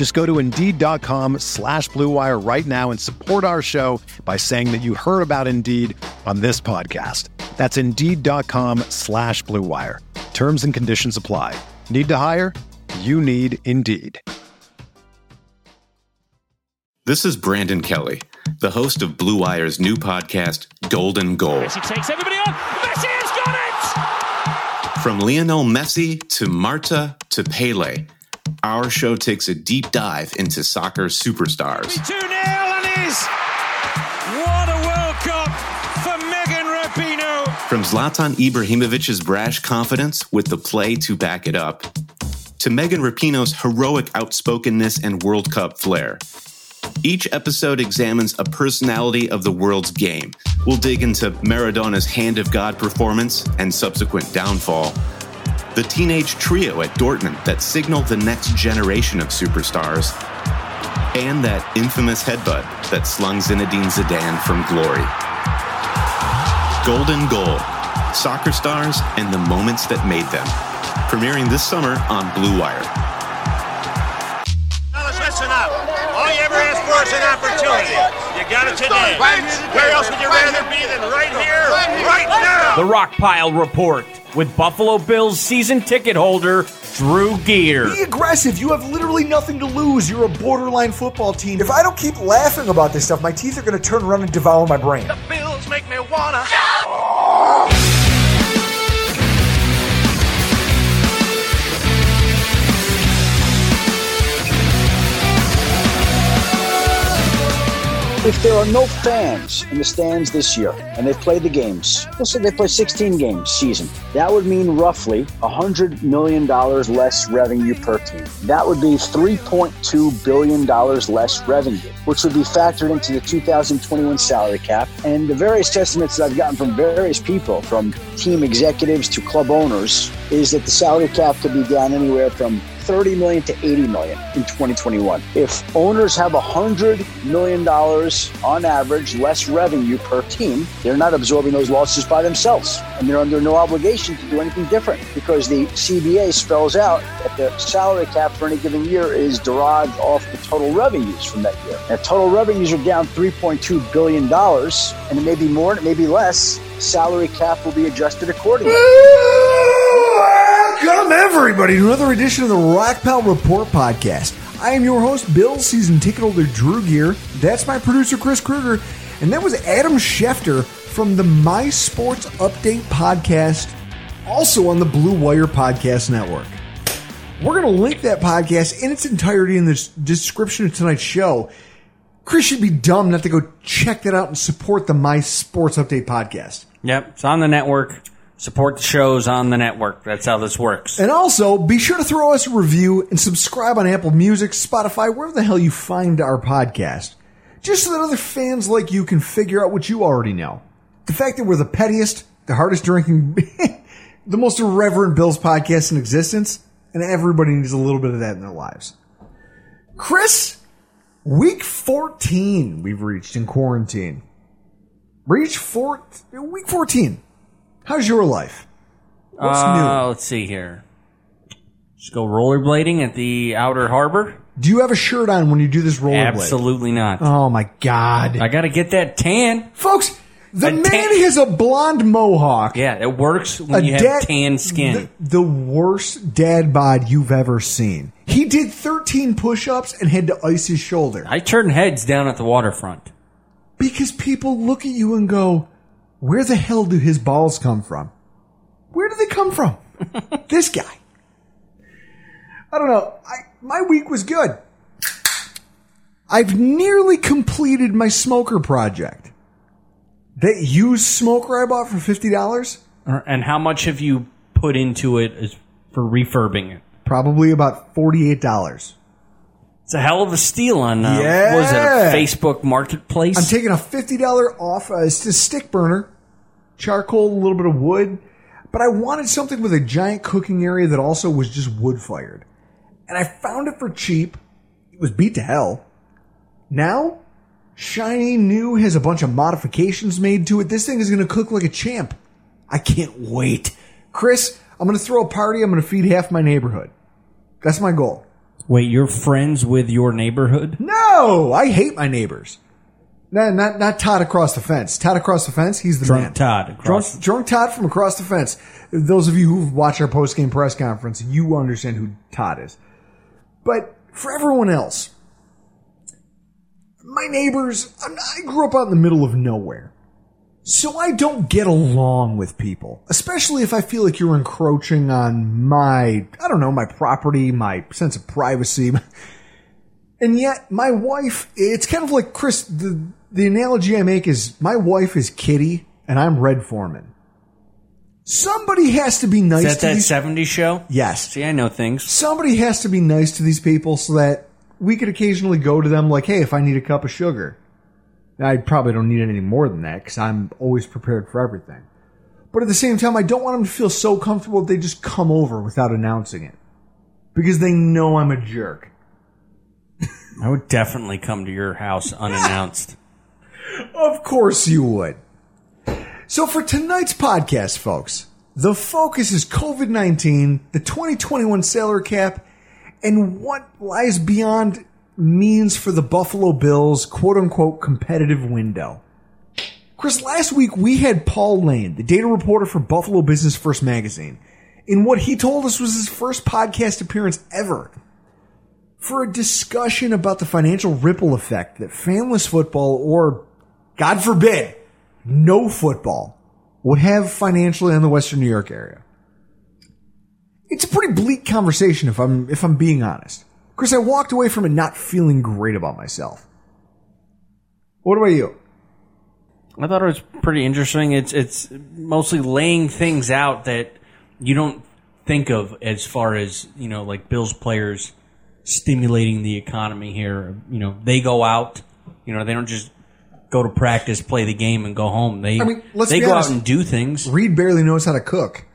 Just go to Indeed.com slash BlueWire right now and support our show by saying that you heard about Indeed on this podcast. That's Indeed.com slash BlueWire. Terms and conditions apply. Need to hire? You need Indeed. This is Brandon Kelly, the host of Blue Wire's new podcast, Golden Goal. Messi takes everybody on. Messi has got it! From Lionel Messi to Marta to Pele, our show takes a deep dive into soccer superstars. 2 0 and is. What a World Cup for Megan Rapinoe. From Zlatan Ibrahimovic's brash confidence with the play to back it up, to Megan Rapinoe's heroic outspokenness and World Cup flair. Each episode examines a personality of the world's game. We'll dig into Maradona's Hand of God performance and subsequent downfall, the teenage trio at Dortmund that signaled the next generation of superstars, and that infamous headbutt that slung Zinedine Zidane from glory. Golden Goal Soccer Stars and the Moments That Made Them. Premiering this summer on Blue Wire. Fellas, listen up. All you ever asked for is an opportunity. You got it today. Where else would you rather be than right here, right now? The Rock Pile Report with Buffalo Bills season ticket holder Drew Gear. Be aggressive. You have literally nothing to lose. You're a borderline football team. If I don't keep laughing about this stuff, my teeth are going to turn around and devour my brain. The Bills make me wanna. If there are no fans in the stands this year and they play the games, let's say they play 16 games season, that would mean roughly $100 million less revenue per team. That would be $3.2 billion less revenue, which would be factored into the 2021 salary cap. And the various estimates that I've gotten from various people, from team executives to club owners, is that the salary cap could be down anywhere from 30 million to 80 million in 2021. If owners have 100 million dollars on average less revenue per team, they're not absorbing those losses by themselves, and they're under no obligation to do anything different because the CBA spells out that the salary cap for any given year is derived off the total revenues from that year. Now, total revenues are down 3.2 billion dollars, and it may be more, and it may be less. Salary cap will be adjusted accordingly. Welcome, everybody, to another edition of the Rock Pile Report podcast. I am your host, Bill, season ticket holder Drew Gear. That's my producer, Chris Kruger. And that was Adam Schefter from the My Sports Update podcast, also on the Blue Wire Podcast Network. We're going to link that podcast in its entirety in the description of tonight's show. Chris should be dumb not to go check that out and support the My Sports Update podcast. Yep, it's on the network. Support the shows on the network. That's how this works. And also, be sure to throw us a review and subscribe on Apple Music, Spotify, wherever the hell you find our podcast. Just so that other fans like you can figure out what you already know. The fact that we're the pettiest, the hardest drinking, the most irreverent Bills podcast in existence, and everybody needs a little bit of that in their lives. Chris, week 14 we've reached in quarantine. Reach four, week 14. How's your life? What's uh, new? Let's see here. Just go rollerblading at the Outer Harbor. Do you have a shirt on when you do this rollerblade? Absolutely not. Oh my god. I got to get that tan. Folks, the A man tan- has a blonde mohawk. Yeah, it works when A you have dad- tan skin. The, the worst dad bod you've ever seen. He did 13 push-ups and had to ice his shoulder. I turn heads down at the waterfront. Because people look at you and go, Where the hell do his balls come from? Where do they come from? this guy. I don't know. I, my week was good. I've nearly completed my smoker project. That used smoker I bought for fifty dollars. Uh, and how much have you put into it for refurbing it? Probably about forty eight dollars. It's a hell of a steal on uh, Yeah. what was it a Facebook Marketplace? I'm taking a fifty dollar off. Uh, it's a stick burner, charcoal, a little bit of wood, but I wanted something with a giant cooking area that also was just wood fired, and I found it for cheap. It was beat to hell. Now, shiny new has a bunch of modifications made to it. This thing is going to cook like a champ. I can't wait, Chris. I'm going to throw a party. I'm going to feed half my neighborhood. That's my goal. Wait, you're friends with your neighborhood? No, I hate my neighbors. No, not not Todd across the fence. Todd across the fence. He's the Drunk man. Todd Drunk, the- drunk Todd from across the fence. Those of you who've watched our post game press conference, you understand who Todd is. But for everyone else, my neighbors, I'm, I grew up out in the middle of nowhere. So I don't get along with people, especially if I feel like you're encroaching on my, I don't know, my property, my sense of privacy. And yet, my wife, it's kind of like Chris, the, the analogy I make is my wife is Kitty and I'm Red Foreman. Somebody has to be nice Is that to that these 70s show? Yes. See, I know things. Somebody has to be nice to these people so that we could occasionally go to them like, hey, if I need a cup of sugar. I probably don't need any more than that because I'm always prepared for everything. But at the same time, I don't want them to feel so comfortable that they just come over without announcing it. Because they know I'm a jerk. I would definitely come to your house unannounced. Of course you would. So for tonight's podcast, folks, the focus is COVID-19, the 2021 salary cap, and what lies beyond means for the Buffalo Bills quote unquote competitive window. Chris, last week we had Paul Lane, the data reporter for Buffalo Business First magazine, in what he told us was his first podcast appearance ever for a discussion about the financial ripple effect that fanless football or, God forbid, no football would have financially in the Western New York area. It's a pretty bleak conversation if I'm if I'm being honest. Chris, I walked away from it not feeling great about myself. What about you? I thought it was pretty interesting. It's it's mostly laying things out that you don't think of as far as you know, like Bills players stimulating the economy here. You know, they go out. You know, they don't just go to practice, play the game, and go home. They I mean, they go honest. out and do things. Reed barely knows how to cook.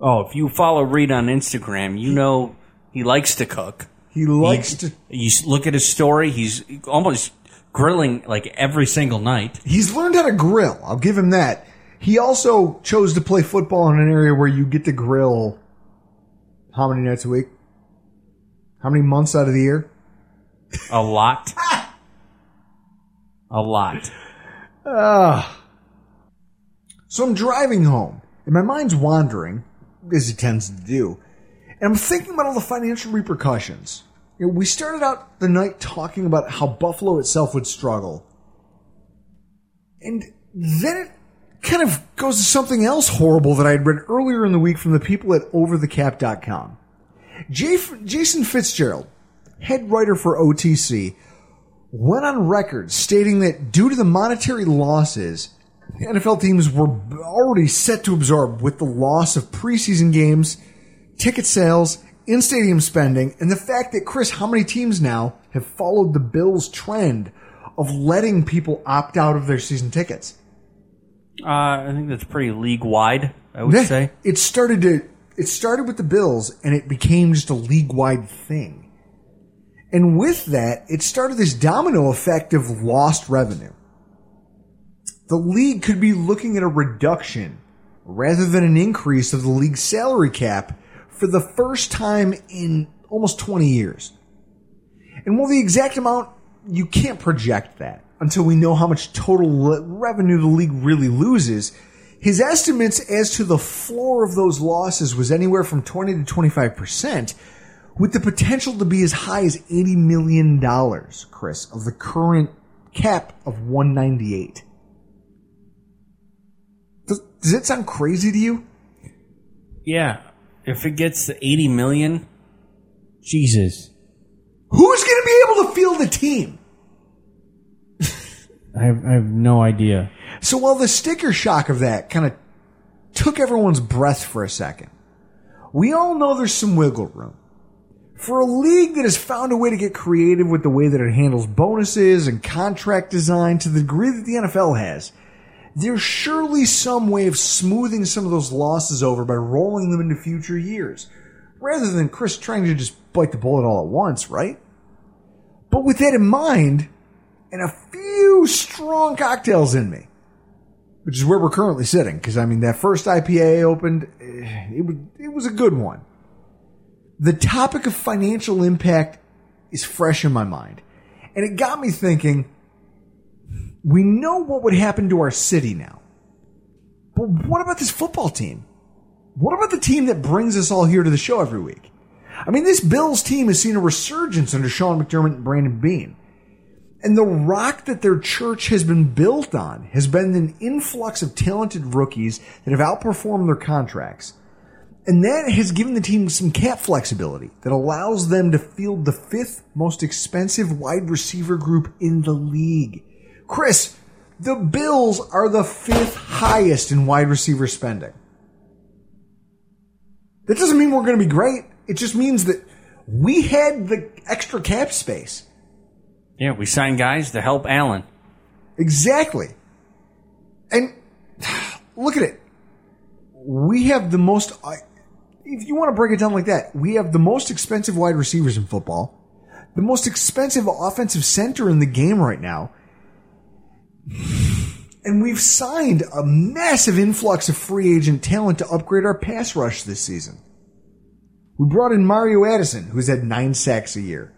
Oh, if you follow Reed on Instagram, you know he likes to cook. He likes to. You look at his story; he's almost grilling like every single night. He's learned how to grill. I'll give him that. He also chose to play football in an area where you get to grill how many nights a week? How many months out of the year? A lot. A lot. So I'm driving home, and my mind's wandering, as it tends to do, and I'm thinking about all the financial repercussions. You know, we started out the night talking about how Buffalo itself would struggle, and then it kind of goes to something else horrible that I had read earlier in the week from the people at OverTheCap.com. Jason Fitzgerald, head writer for OTC, went on record stating that due to the monetary losses NFL teams were already set to absorb with the loss of preseason games, ticket sales, in stadium spending, and the fact that, Chris, how many teams now have followed the Bills' trend of letting people opt out of their season tickets? Uh, I think that's pretty league wide. I would Yeah, say. It started to it started with the Bills and it became just a league wide thing. And with that, it started this domino effect of lost revenue. The league could be looking at a reduction rather than an increase of the league's salary cap for the first time in almost 20 years. And while the exact amount, you can't project that until we know how much total revenue the league really loses. His estimates as to the floor of those losses was anywhere from 20 to 25%, with the potential to be as high as $80 million, Chris, of the current cap of 198. Does it sound crazy to you? Yeah. If it gets to 80 million, Jesus. Who's going to be able to field a team? I have, I have no idea. So while the sticker shock of that kind of took everyone's breath for a second, we all know there's some wiggle room. For a league that has found a way to get creative with the way that it handles bonuses and contract design to the degree that the NFL has, there's surely some way of smoothing some of those losses over by rolling them into future years, rather than Chris trying to just bite the bullet all at once, right? But with that in mind, and a few strong cocktails in me, which is where we're currently sitting, because I mean that first IPA opened, eh, it was it was a good one. The topic of financial impact is fresh in my mind, and it got me thinking we know what would happen to our city now. But what about this football team? What about the team that brings us all here to the show every week? I mean, this Bills team has seen a resurgence under Sean McDermott and Brandon Beane. And the rock that their church has been built on has been an influx of talented rookies that have outperformed their contracts. And that has given the team some cap flexibility that allows them to field the fifth most expensive wide receiver group in the league. Chris, the Bills are the fifth highest in wide receiver spending. That doesn't mean we're going to be great. It just means that we had the extra cap space. Yeah, we signed guys to help Allen. Exactly. And look at it. We have the most, uh, if you want to break it down like that, we have the most expensive wide receivers in football, the most expensive offensive center in the game right now, and we've signed a massive influx of free agent talent to upgrade our pass rush this season. We brought in Mario Addison, who's had nine sacks a year.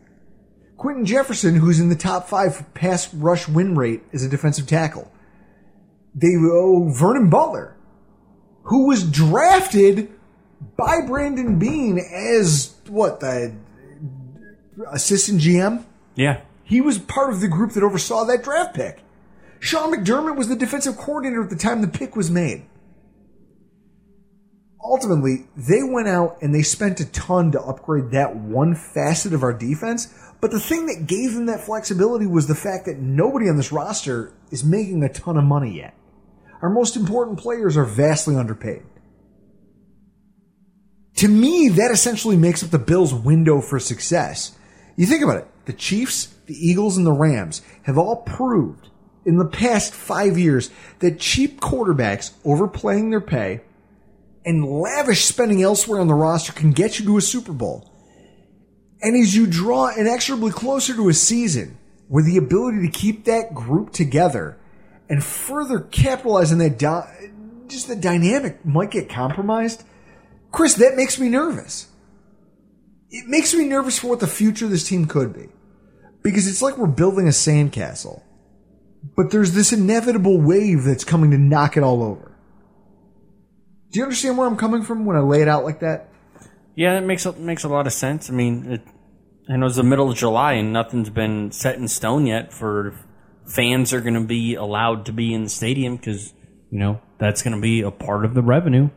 Quinton Jefferson, who's in the top five for pass rush win rate as a defensive tackle. They owe Vernon Butler, who was drafted by Brandon Beane as what the assistant GM. Yeah. He was part of the group that oversaw that draft pick. Sean McDermott was the defensive coordinator at the time the pick was made. Ultimately, they went out and they spent a ton to upgrade that one facet of our defense. But the thing that gave them that flexibility was the fact that nobody on this roster is making a ton of money yet. Our most important players are vastly underpaid. To me, that essentially makes up the Bills' window for success. You think about it. The Chiefs, the Eagles, and the Rams have all proved in the past five years that cheap quarterbacks overplaying their pay and lavish spending elsewhere on the roster can get you to a Super Bowl. And as you draw inexorably closer to a season where the ability to keep that group together and further capitalize on that, di- just the dynamic might get compromised, Chris, that makes me nervous. It makes me nervous for what the future of this team could be. Because it's like we're building a sandcastle. But there's this inevitable wave that's coming to knock it all over. Do you understand where I'm coming from when I lay it out like that? Yeah, it makes a, makes a lot of sense. I mean, it, I know it's the middle of July and nothing's been set in stone yet for fans are going to be allowed to be in the stadium because you know that's going to be a part of the revenue.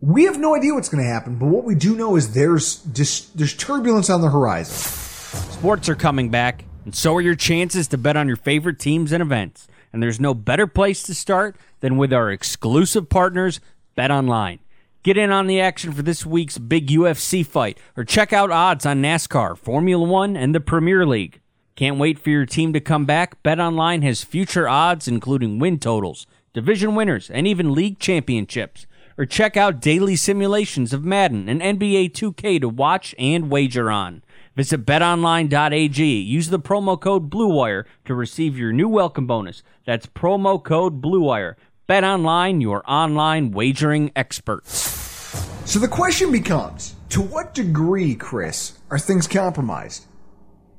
We have no idea what's going to happen, but what we do know is there's just there's turbulence on the horizon. Sports are coming back, and so are your chances to bet on your favorite teams and events. And there's no better place to start than with our exclusive partners, Bet Online. Get in on the action for this week's big UFC fight, or check out odds on NASCAR, Formula One, and the Premier League. Can't wait for your team to come back? Bet Online has future odds, including win totals, division winners, and even league championships. Or check out daily simulations of Madden and NBA 2K to watch and wager on. Visit betonline.ag. Use the promo code BLUEWIRE to receive your new welcome bonus. That's promo code BLUEWIRE. BetOnline, your online wagering experts. So the question becomes to what degree, Chris, are things compromised?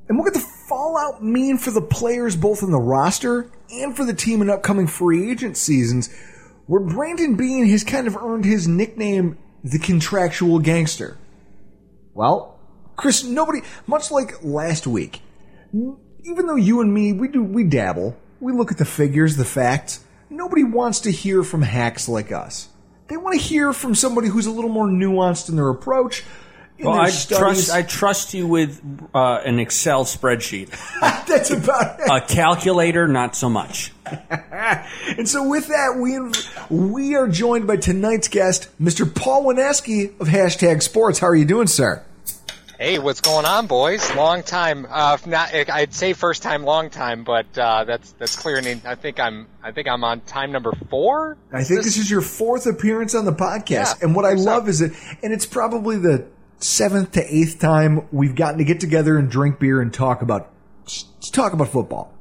And what could the fallout mean for the players both in the roster and for the team in upcoming free agent seasons where Brandon Beane has kind of earned his nickname, the contractual gangster? Well, Chris, nobody, much like last week, even though you and me, we do, we dabble, we look at the figures, the facts, nobody wants to hear from hacks like us. They want to hear from somebody who's a little more nuanced in their approach. In Well, their I studies. trust I trust you with uh, an Excel spreadsheet. That's about it. A calculator, not so much. And so, with that, we we are joined by tonight's guest, Mr. Paul Wanecski of Hashtag Sports. How are you doing, sir? Hey, what's going on, boys? Long time. Uh, not, I'd say first time, long time, but uh, that's that's clear. And I think I'm I think I'm on time number four. I think this, is your fourth appearance on the podcast, Yeah, and what I so. love is that, and it's probably the seventh to eighth time we've gotten to get together and drink beer and talk about talk about football.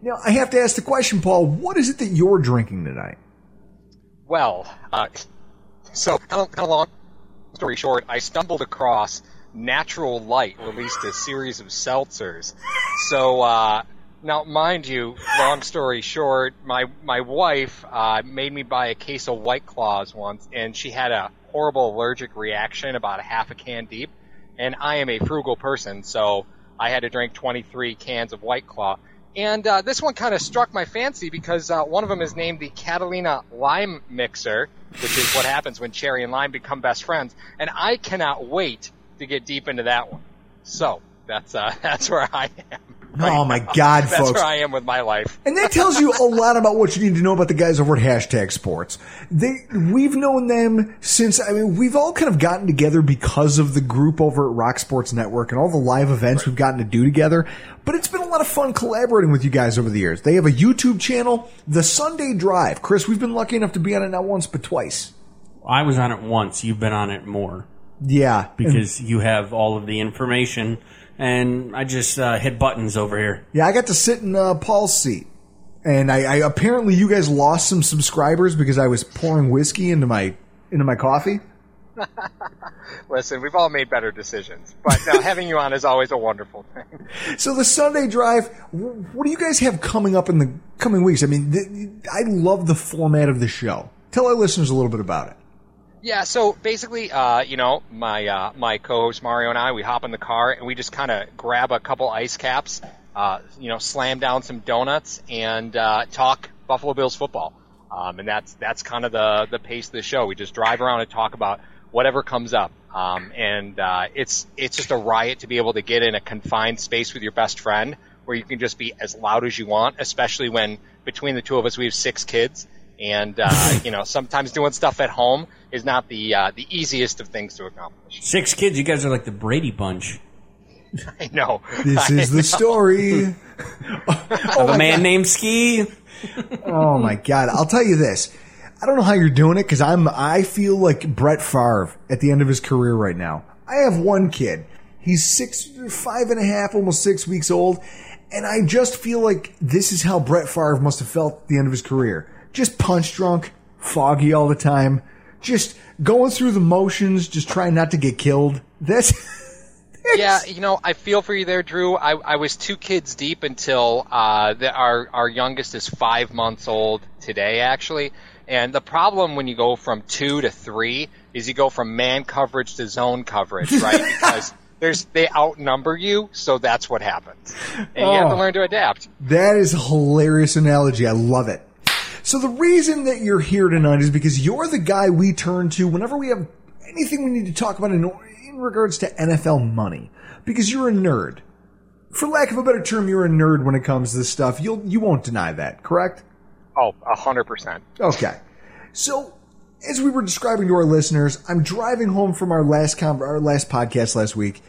Now, I have to ask the question, Paul. What is it that you're drinking tonight? Well, uh, so kind of, kind of long story short, I stumbled across Natural Light released a series of seltzers. So uh, now, mind you, long story short, my my wife uh, made me buy a case of White Claws once, and she had a horrible allergic reaction about a half a can deep. And I am a frugal person, so I had to drink 23 cans of White Claw. And uh, this one kind of struck my fancy because uh, one of them is named the Catalina Lime Mixer, which is what happens when cherry and lime become best friends. And I cannot wait to get deep into that one. So that's uh, that's where I am. Oh my God, That's folks! where I am with my life. And that tells you a lot about what you need to know about the guys over at Hashtag Sports. They, we've known them since, I mean, we've all kind of gotten together because of the group over at Rock Sports Network and all the live events we've gotten to do together. But it's been a lot of fun collaborating with you guys over the years. They have a YouTube channel, The Sunday Drive. Chris, we've been lucky enough to be on it not once, but twice. I was on it once. You've been on it more Yeah. because you have all of the information, and I just uh, hit buttons over here. Yeah, I got to sit in uh, Paul's seat. And I, I apparently you guys lost some subscribers because I was pouring whiskey into my into my coffee. Listen, we've all made better decisions, but uh, having you on is always a wonderful thing. So the Sunday drive, what do you guys have coming up in the coming weeks? I mean, th- I love the format of the show. Tell our listeners a little bit about it. Yeah, so basically, uh, you know, my uh, my co-host Mario and I, we hop in the car and we just kind of grab a couple ice caps, uh, you know, slam down some donuts and uh, talk Buffalo Bills football. Um, and that's that's kind of the the pace of the show. We just drive around and talk about whatever comes up. Um, and uh, it's it's just a riot to be able to get in a confined space with your best friend where you can just be as loud as you want, especially when between the two of us we have six kids and uh, you know sometimes doing stuff at home is not the uh, the easiest of things to accomplish. Six kids. You guys are like the Brady Bunch. I know. This I is the know. story. of a man named Ski. Oh my god! I'll tell you this. I don't know how you're doing it because I'm. I feel like Brett Favre at the end of his career right now. I have one kid. He's six, five and a half, almost six weeks old, and I just feel like this is how Brett Favre must have felt at the end of his career. Just punch drunk, foggy all the time, just going through the motions, just trying not to get killed. That's yeah, you know, I feel for you there, Drew. I, I was two kids deep until uh, the, our our youngest is five months old today, actually. And the problem when you go from two to three is you go from man coverage to zone coverage, right? because there's they outnumber you, so that's what happens, and you have to Oh. learn to adapt. That is a hilarious analogy. I love it. So the reason that you're here tonight is because you're the guy we turn to whenever we have anything we need to talk about in, in regards to NFL money. Because you're a nerd. For lack of a better term, you're a nerd when it comes to this stuff. You'll you won't deny that, correct? Oh, a hundred percent. Okay. So, as we were describing to our listeners, I'm driving home from our last con- our last podcast last week,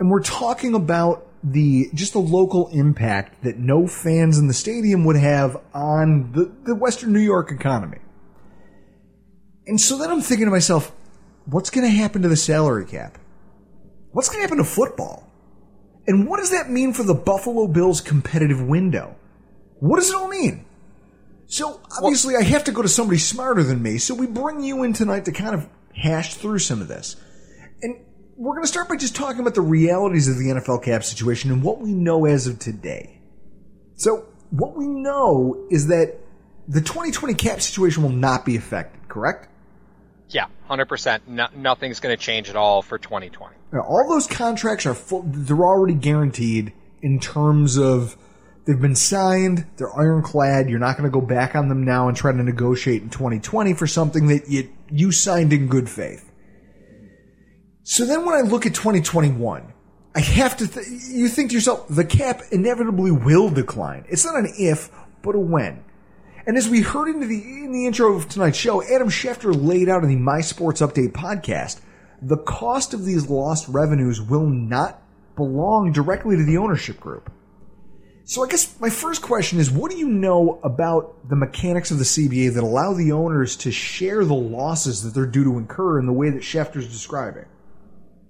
and we're talking about the just the local impact that no fans in the stadium would have on the, the Western New York economy. And so then I'm thinking to myself, what's going to happen to the salary cap? What's going to happen to football? And what does that mean for the Buffalo Bills competitive window? What does it all mean? So obviously, I have to go to somebody smarter than me. So we bring you in tonight to kind of hash through some of this. We're going to start by just talking about the realities of the NFL cap situation and what we know as of today. So what we know is that the 2020 cap situation will not be affected, correct? Yeah, hundred percent. No, nothing's going to change at all for 2020. Now, all those contracts are full, they're already guaranteed in terms of They've been signed. They're ironclad. You're not going to go back on them now and try to negotiate in 2020 for something that you, you signed in good faith. So then when I look at 2021, I have to, th- you think to yourself, the cap inevitably will decline. It's not an if, but a when. And as we heard into the, in the intro of tonight's show, Adam Schefter laid out in the My Sports Update podcast, the cost of these lost revenues will not belong directly to the ownership group. So I guess my first question is, what do you know about the mechanics of the CBA that allow the owners to share the losses that they're due to incur in the way that Schefter's describing?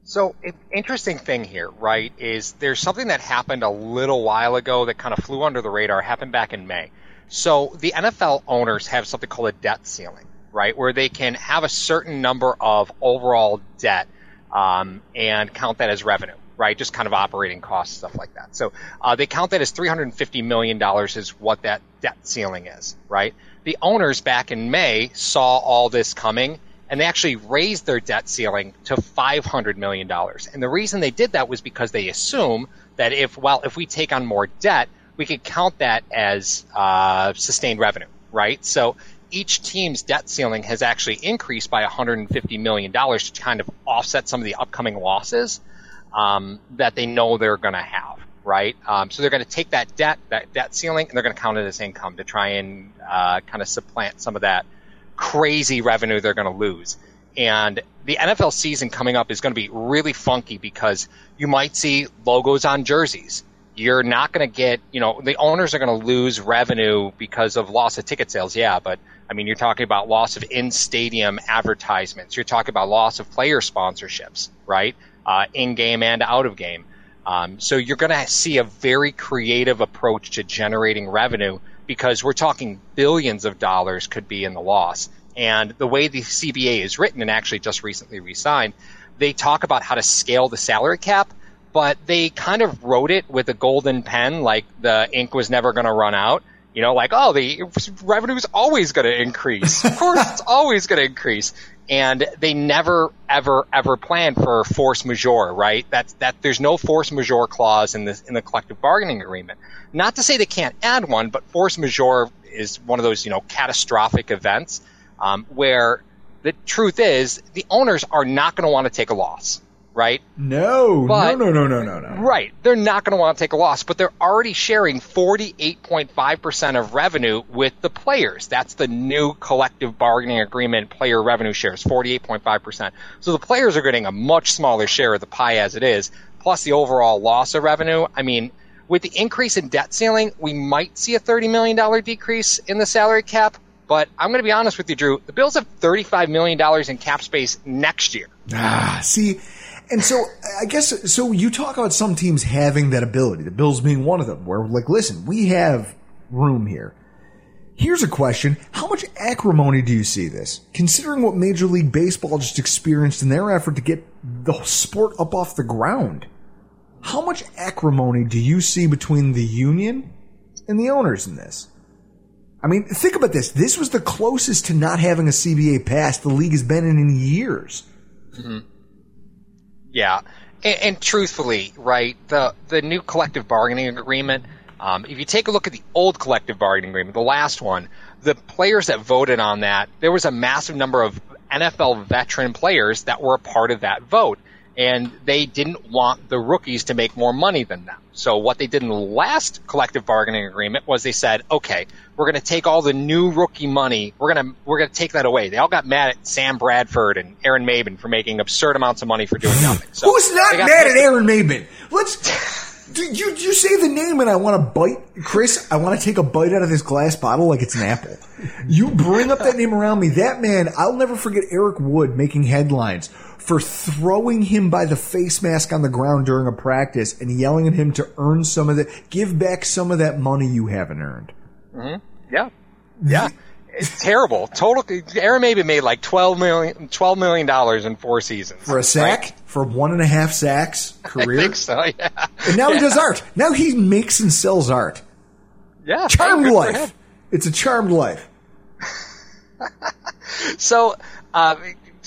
So, interesting thing here, right, is there's something that happened a little while ago that kind of flew under the radar, happened back in May. So, the NFL owners have something called a debt ceiling, right, where they can have a certain number of overall debt um, and count that as revenue, right, just kind of operating costs, stuff like that. So, uh, they count that as $350 million is what that debt ceiling is, right? The owners back in May saw all this coming and they actually raised their debt ceiling to $500 million. And the reason they did that was because they assume that if, well, if we take on more debt, we could count that as uh, sustained revenue, right? So each team's debt ceiling has actually increased by $150 million to kind of offset some of the upcoming losses um, that they know they're going to have, right? Um, so they're going to take that debt, that debt ceiling, and they're going to count it as income to try and uh, kind of supplant some of that crazy revenue they're going to lose. And the NFL season coming up is going to be really funky because you might see logos on jerseys. You're not going to get, you know, the owners are going to lose revenue because of loss of ticket sales. Yeah, but I mean, you're talking about loss of in stadium advertisements. You're talking about loss of player sponsorships, right? Uh, in game and out of game. Um, so you're going to see a very creative approach to generating revenue because we're talking billions of dollars could be in the loss. And the way the CBA is written, and actually just recently re-signed, they talk about how to scale the salary cap, but they kind of wrote it with a golden pen, like the ink was never going to run out. You know, like, oh, the revenue is always going to increase. Of course, it's always going to increase. And they never, ever, ever plan for force majeure, right? That, that there's no force majeure clause in the, in the collective bargaining agreement. Not to say they can't add one, but force majeure is one of those, you know, catastrophic events um, where the truth is the owners are not going to want to take a loss, right? No, But- no, no, no, no, no, no. Right. They're not going to want to take a loss, but they're already sharing 48.5% of revenue with the players. That's the new collective bargaining agreement player revenue shares, 48.5%. So the players are getting a much smaller share of the pie as it is, plus the overall loss of revenue. I mean, with the increase in debt ceiling, we might see a $30 million decrease in the salary cap. But I'm going to be honest with you, Drew. The Bills have $35 million in cap space next year. Ah, see, and so I guess so. You talk about some teams having that ability, the Bills being one of them. Where like, listen, we have room here. Here's a question: How much acrimony do you see this, considering what Major League Baseball just experienced in their effort to get the sport up off the ground? How much acrimony do you see between the union and the owners in this? I mean, think about this. This was the closest to not having a CBA pass the league has been in in years. Mm-hmm. Yeah, and, and truthfully, right, the the new collective bargaining agreement. Um, if you take a look at the old collective bargaining agreement, the last one, the players that voted on that, there was a massive number of NFL veteran players that were a part of that vote, and they didn't want the rookies to make more money than them. So what they did in the last collective bargaining agreement was they said, okay, we're going to take all the new rookie money, we're going to we're going to take that away. They all got mad at Sam Bradford and Aaron Maybin for making absurd amounts of money for doing nothing. So Who's not mad at Aaron Maybin? Let's. Do you, you say the name and I want to bite, Chris. I want to take a bite out of this glass bottle like it's an apple. You bring up that name around me. That man, I'll never forget Eric Wood making headlines for throwing him by the face mask on the ground during a practice and yelling at him to earn some of the, give back some of that money you haven't earned. Mm-hmm. Yeah. Yeah. It's terrible. Total. Aaron Maybin made like twelve million, twelve million dollars in four seasons For a sack, right? for one and a half sacks I career. think so. Yeah. And now he does art. Now he makes and sells art. Yeah. Charmed Hey, good for life. It's a charmed life. So, uh,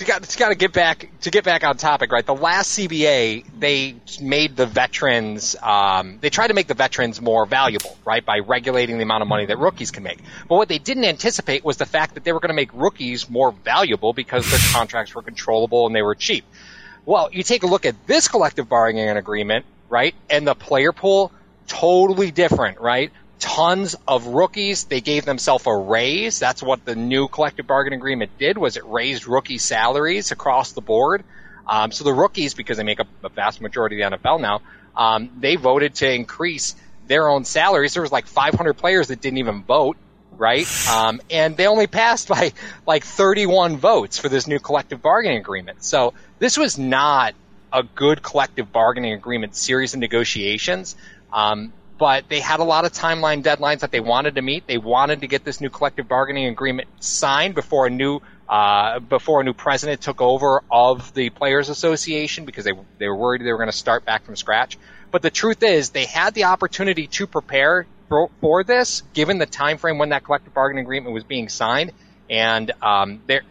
to got to got to get back to get back on topic, right? The last CBA they made the veterans um, they tried to make the veterans more valuable, right, by regulating the amount of money that rookies can make. But what they didn't anticipate was the fact that they were going to make rookies more valuable because their contracts were controllable and they were cheap. Well, you take a look at this collective bargaining agreement, right, and the player pool totally different, right? Tons of rookies. They gave themselves a raise. That's what the new collective bargaining agreement did was it raised rookie salaries across the board. Um, so the rookies, because they make up a vast majority of the NFL now, um, they voted to increase their own salaries. There was like 500 players that didn't even vote, right? Um, and they only passed by like 31 votes for this new collective bargaining agreement. So this was not a good collective bargaining agreement series of negotiations. Um, but they had a lot of timeline deadlines that they wanted to meet. They wanted to get this new collective bargaining agreement signed before a new uh, before a new president took over of the Players Association because they they were worried they were going to start back from scratch. But the truth is, they had the opportunity to prepare for, for this, given the time frame when that collective bargaining agreement was being signed, and um, they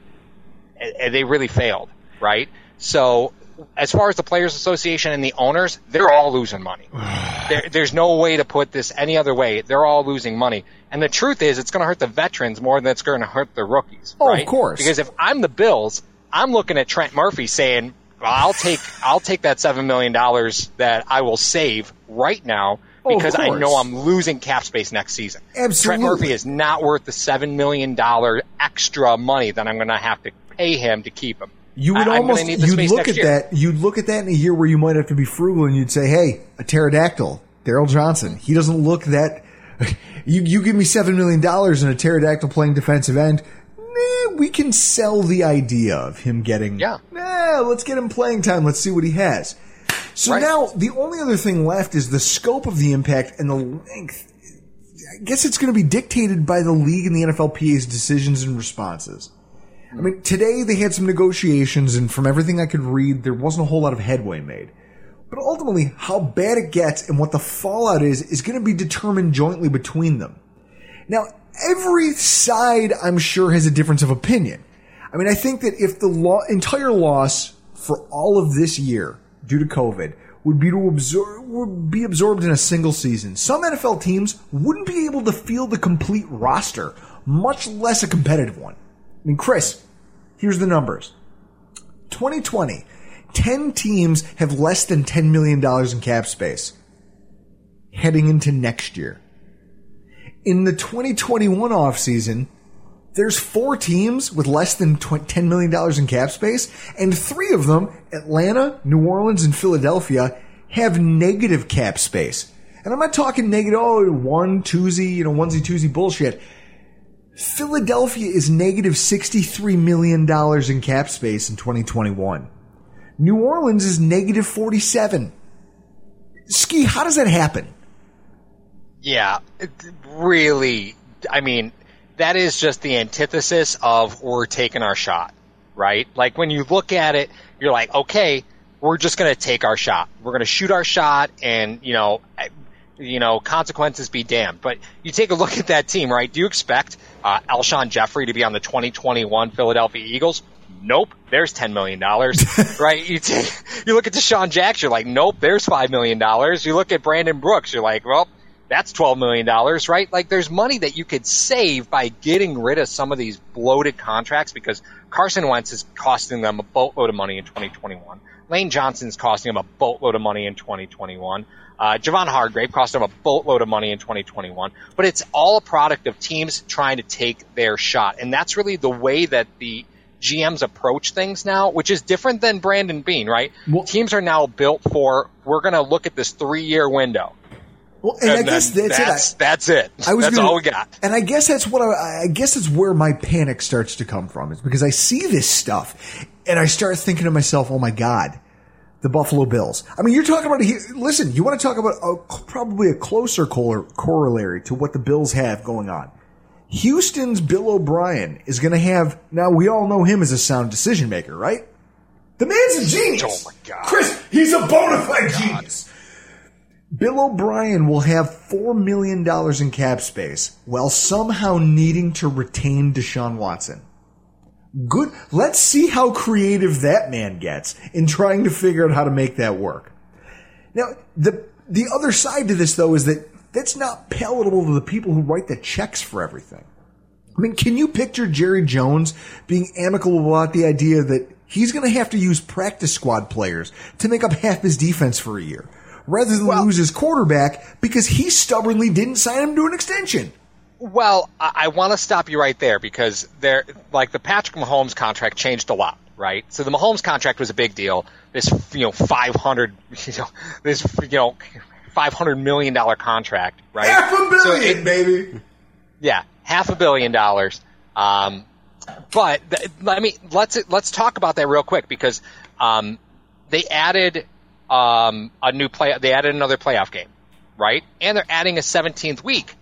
they really failed, right? So as far as the Players Association and the owners, they're all losing money. there, there's no way to put this any other way. They're all losing money. And the truth is, it's going to hurt the veterans more than it's going to hurt the rookies. Oh, right? of course. Because if I'm the Bills, I'm looking at Trent Murphy saying, well, "I'll take I'll take that seven million dollars that I will save right now." Oh, Because I know I'm losing cap space next season. Absolutely. Trent Murphy is not worth the seven million dollar extra money that I'm going to have to pay him to keep him. You would I- almost you'd look at year. that you'd look at that in a year where you might have to be frugal and you'd say, "Hey, a pterodactyl, Darryl Johnson. He doesn't look that. You you give me seven million dollars and a pterodactyl playing defensive end. Nah, we can sell the idea of him getting. Yeah. Nah, let's get him playing time. Let's see what he has. So Right. now the only other thing left is the scope of the impact and the length. I guess it's going to be dictated by the league and the NFLPA's decisions and responses. I mean, today they had some negotiations, and from everything I could read, there wasn't a whole lot of headway made. But ultimately, how bad it gets and what the fallout is, is going to be determined jointly between them. Now, every side, I'm sure, has a difference of opinion. I mean, I think that if the lo- entire loss for all of this year due to COVID would be to would be absorbed in a single season, some NFL teams wouldn't be able to field the complete roster, much less a competitive one. I mean, Chris, here's the numbers. 2020, 10 teams have less than $10 million in cap space heading into next year. In the 2021 offseason, there's four teams with less than $10 million in cap space, and three of them, Atlanta, New Orleans, and Philadelphia, have negative cap space. And I'm not talking negative, oh, one, twosie, you know, onesie, twosie bullshit. Philadelphia is negative $63 million in cap space in 2021. New Orleans is negative 47. Ski, how does that happen? Yeah, really. I mean, that is just the antithesis of we're taking our shot, right? Like when you look at it, you're like, okay, we're just going to take our shot. We're going to shoot our shot, and you know, eh, you know, consequences be damned. But you take a look at that team, right? Do you expect uh, Alshon Jeffery to be on the 2021 Philadelphia Eagles? Nope. There's ten million dollars, right? You take, you look at DeSean Jackson, you're like, nope. There's five million dollars. You look at Brandon Brooks, you're like, well, that's twelve million dollars, right? Like, there's money that you could save by getting rid of some of these bloated contracts because Carson Wentz is costing them a boatload of money in 2021. Lane Johnson's costing them a boatload of money in 2021. Uh, Javon Hargrave cost them a boatload of money in 2021. But it's all a product of teams trying to take their shot, and that's really the way that the GMs approach things now, which is different than Brandon Beane, right? Well- Teams are now built for we're going to look at this three year window. Well, and, I guess that's, that's, it. that's it. I, I was that's gonna- all we got. And I guess that's what I, I guess it's where my panic starts to come from is because I see this stuff and I start thinking to myself, oh my God, the Buffalo Bills. I mean, you're talking about, a, listen, you want to talk about a, probably a closer cor- corollary to what the Bills have going on. Houston's Bill O'Brien is going to have, now we all know him as a sound decision maker, right? The man's a genius. Oh my God. Chris, he's a bona fide genius. Bill O'Brien will have $4 million in cap space while somehow needing to retain Deshaun Watson. Good. Let's see how creative that man gets in trying to figure out how to make that work. Now, the the other side to this though is that that's not palatable to the people who write the checks for everything. I mean, can you picture Jerry Jones being amicable about the idea that he's going to have to use practice squad players to make up half his defense for a year, rather than lose his quarterback because he stubbornly didn't sign him to an extension? Well, I, I want to stop you right there because there, like the Patrick Mahomes contract changed a lot, right? So the Mahomes contract was a big deal. This, you know, five hundred, you know, this, you know, five hundred million dollar contract, right? Half a billion, So it- baby. yeah, half a billion dollars. Um, but th- I mean, let's let's talk about that real quick because um, they added um, a new play. They added another playoff game, right? And they're adding a 17th week,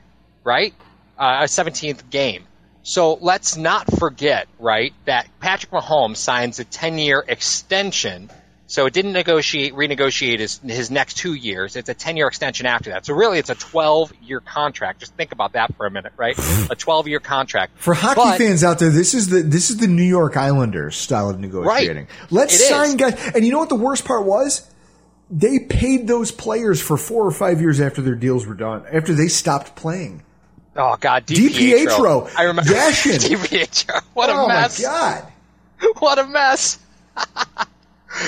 right? Uh, a 17th game. So let's not forget, right, that Patrick Mahomes signs a 10-year extension. So it didn't negotiate, renegotiate his, his next two years. It's a 10-year extension after that. So really, it's a 12-year contract. Just think about that for a minute, right? a 12-year contract. For hockey But- fans out there, this is the this is the New York Islanders style of negotiating. Let's It is. sign guys. And you know what the worst part was? They paid those players for four or five years after their deals were done, after they stopped playing. Oh God, DiPietro, DiPietro. I remember Yashin. DiPietro. What a oh mess! my god! What a mess!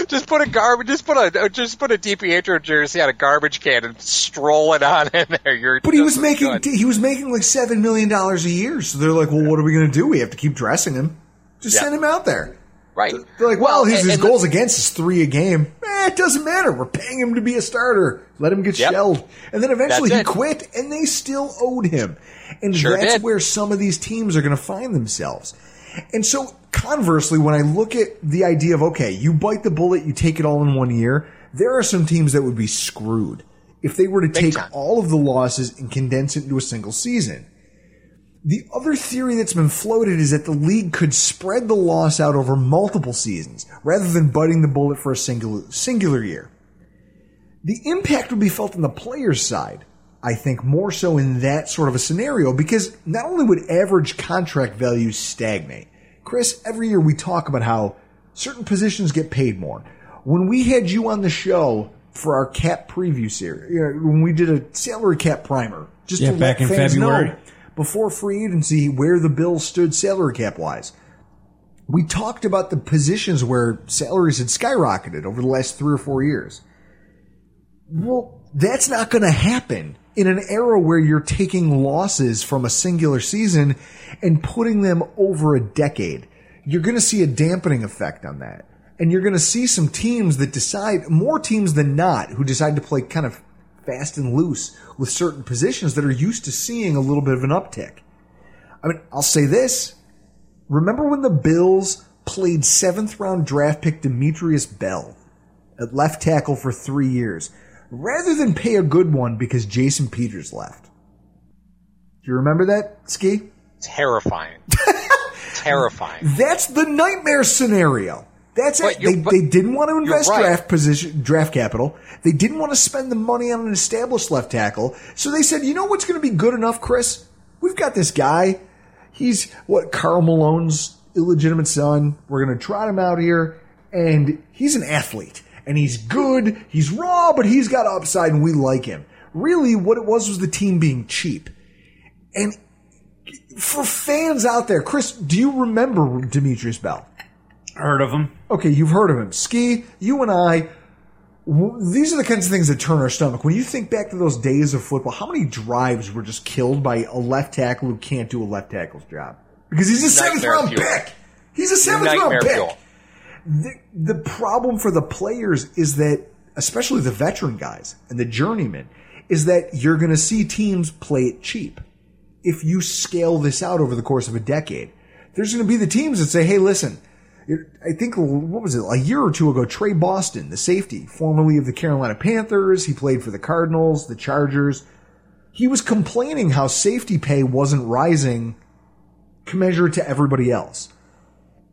just put a garbage. Just put a just put a DiPietro jersey on a garbage can and stroll it on in there. You're But he was making good. he was making like seven million dollars a year. So they're like, well, what are we going to do? We have to keep dressing him. Just Yeah. send him out there. right. They're like, well, his, and- his and goals against is three a game. Eh, it doesn't matter. We're paying him to be a starter. Let him get Yep. shelled. And then eventually That's he it. quit, and they still owed him. And Sure that's did. where some of these teams are going to find themselves. And so, conversely, when I look at the idea of, okay, you bite the bullet, you take it all in one year, there are some teams that would be screwed if they were to take all of the losses and condense it into a single season. The other theory that's been floated is that the league could spread the loss out over multiple seasons rather than biting the bullet for a singular, singular year. The impact would be felt on the player's side, I think, more so in that sort of a scenario because not only would average contract values stagnate, Chris, every year we talk about how certain positions get paid more. When we had you on the show for our cap preview series, you know, when we did a salary cap primer, just Yeah, to back let in fans February. know before free agency where the Bills stood salary cap wise. We talked about the positions where salaries had skyrocketed over the last three or four years. Well, that's not going to happen in an era where you're taking losses from a singular season and putting them over a decade. You're going to see a dampening effect on that. And you're going to see some teams that decide, more teams than not, who decide to play kind of fast and loose with certain positions that are used to seeing a little bit of an uptick. I mean, I'll say this. Remember when the Bills played seventh round draft pick Demetrius Bell at left tackle for three years rather than pay a good one because Jason Peters left? Do you remember that, Ski? terrifying. terrifying. That's the nightmare scenario. That's But it. They, they didn't want to invest right. draft position, draft capital. They didn't want to spend the money on an established left tackle. So they said, you know what's going to be good enough, Chris? We've got this guy. He's what Karl Malone's illegitimate son. We're going to trot him out here, and he's an athlete, and he's good. He's raw, but he's got upside, and we like him. Really, what it was was the team being cheap. And for fans out there, Chris, do you remember Demetrius Bell? Heard of him? Okay, you've heard of him. Ski, you and I, these are the kinds of things that turn our stomach. When you think back to those days of football, how many drives were just killed by a left tackle who can't do a left tackle's job? Because he's a seventh Nightmare round fuel. pick. He's a seventh round pick. fuel. The, the problem for the players is that, especially the veteran guys and the journeymen, is that you're going to see teams play it cheap. If you scale this out over the course of a decade, there's going to be the teams that say, hey, listen, I think, what was it, a year or two ago, Tre Boston, the safety, formerly of the Carolina Panthers, he played for the Cardinals, the Chargers. He was complaining how safety pay wasn't rising commensurate to everybody else.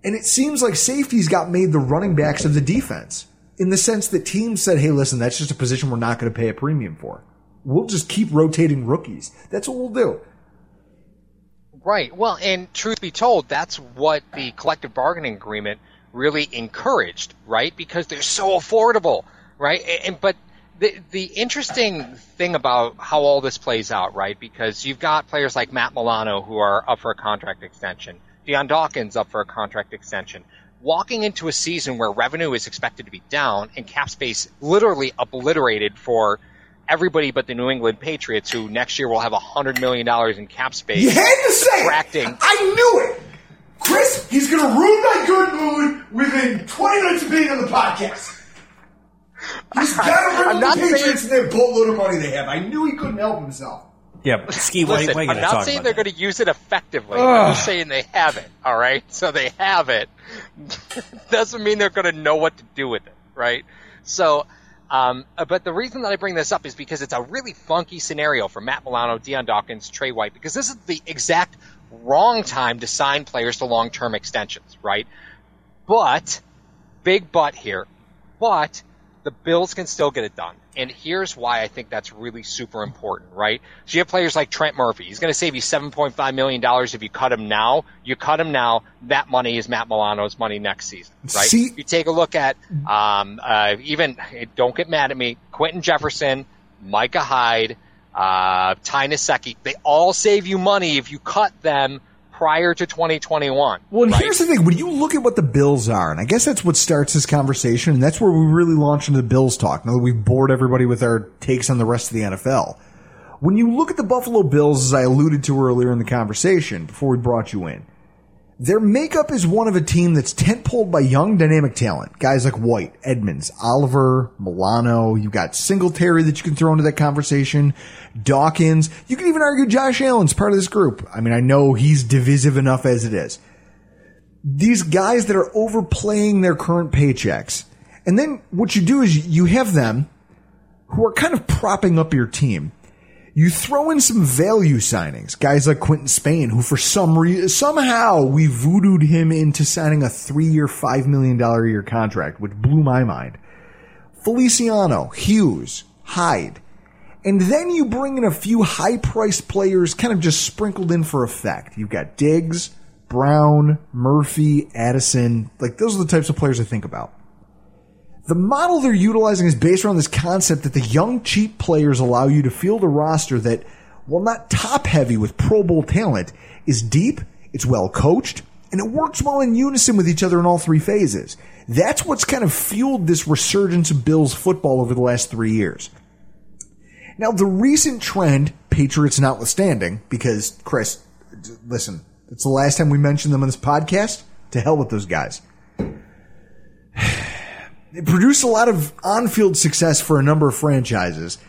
And it seems like safeties got made the running backs of the defense in the sense that teams said, hey, listen, that's just a position we're not going to pay a premium for. We'll just keep rotating rookies. That's what we'll do. Right. Well, and truth be told, that's what the collective bargaining agreement really encouraged, right? Because they're so affordable, right? And but the the interesting thing about how all this plays out, right? Because you've got players like Matt Milano who are up for a contract extension, Dion Dawkins up for a contract extension. Walking into a season where revenue is expected to be down and cap space literally obliterated for everybody but the New England Patriots, who next year will have $100 million in cap space. You had to say Attracting. it. I knew it. Chris, he's going to ruin my good mood within 20 minutes of being on the podcast. He's got to bring not the Patriots saying- and their boatload of money they have. I knew he couldn't help himself. Yeah, but Ski, why, Listen, why you I'm not saying they're going to use it effectively. I'm just saying they have it. All right, so they have it. Doesn't mean they're going to know what to do with it, right? So, um, uh, but the reason that I bring this up is because it's a really funky scenario for Matt Milano, Dion Dawkins, Tre White, because this is the exact wrong time to sign players to long-term extensions, right? But big but here. But the Bills can still get it done. And here's why I think that's really super important, right? So you have players like Trent Murphy. He's going to save you $7.5 million if you cut him now. You cut him now. That money is Matt Milano's money next season, right? See- you take a look at, um, uh, even, don't get mad at me, Quinton Jefferson, Micah Hyde, uh, Ty Nsekhe. They all save you money if you cut them prior to 2021. Well, and right? here's the thing: when you look at what the Bills are, and I guess that's what starts this conversation, and that's where we really launch into the Bills talk. Now that we've bored everybody with our takes on the rest of the NFL, when you look at the Buffalo Bills, as I alluded to earlier in the conversation before we brought you in, their makeup is one of a team that's tent-poled by young, dynamic talent. Guys like White, Edmonds, Oliver, Milano. You've got Singletary that you can throw into that conversation. Dawkins. You can even argue Josh Allen's part of this group. I mean, I know he's divisive enough as it is. These guys that are overplaying their current paychecks. And then what you do is you have them who are kind of propping up your team. You throw in some value signings, guys like Quinton Spain, who for some reason, somehow we voodooed him into signing a three year, $5 million a year contract, which blew my mind. Feliciano, Hughes, Hyde. And then you bring in a few high priced players kind of just sprinkled in for effect. You've got Diggs, Brown, Murphy, Addison. Like those are the types of players I think about. The model they're utilizing is based around this concept that the young, cheap players allow you to field a roster that, while not top heavy with Pro Bowl talent, is deep, it's well coached, and it works well in unison with each other in all three phases. That's what's kind of fueled this resurgence of Bills football over the last three years. Now, the recent trend, Patriots notwithstanding, because, Chris, listen, it's the last time we mentioned them on this podcast. To hell with those guys. It produced a lot of on-field success for a number of franchises,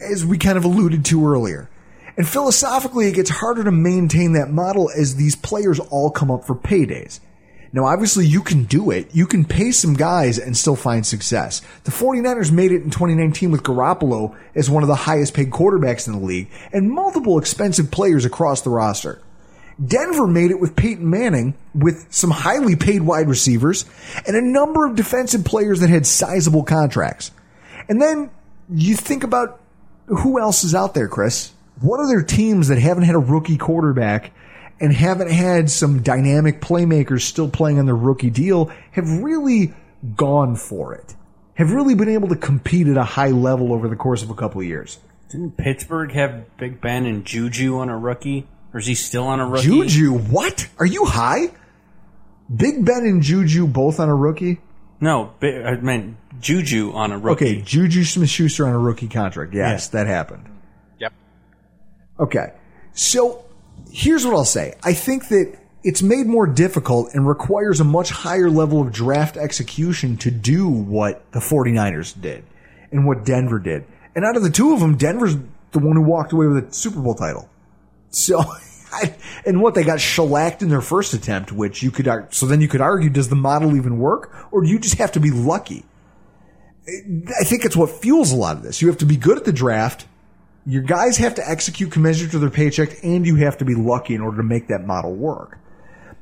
as we kind of alluded to earlier. And philosophically, it gets harder to maintain that model as these players all come up for paydays. Now, obviously, you can do it. You can pay some guys and still find success. The 49ers made it in 2019 with Garoppolo as one of the highest paid quarterbacks in the league and multiple expensive players across the roster. Denver made it with Peyton Manning with some highly paid wide receivers and a number of defensive players that had sizable contracts. And then you think about who else is out there, Chris? What other teams that haven't had a rookie quarterback and haven't had some dynamic playmakers still playing on their rookie deal have really gone for it? Have really been able to compete at a high level over the course of a couple of years? Didn't Pittsburgh have Big Ben and Juju on a rookie? Or is he still on a rookie? Juju, what? Are you high? Big Ben and Juju both on a rookie? No, Bi- I meant Juju on a rookie. Okay, Juju Smith Schuster on a rookie contract. Yes, that happened. Yep. Okay. So here's what I'll say. I think that it's made more difficult and requires a much higher level of draft execution to do what the 49ers did and what Denver did. And out of the two of them, Denver's the one who walked away with a Super Bowl title. So, I, and what they got shellacked in their first attempt, which you could, so then you could argue, does the model even work? Or do you just have to be lucky? I think it's what fuels a lot of this. You have to be good at the draft. Your guys have to execute commensurate to their paycheck and you have to be lucky in order to make that model work.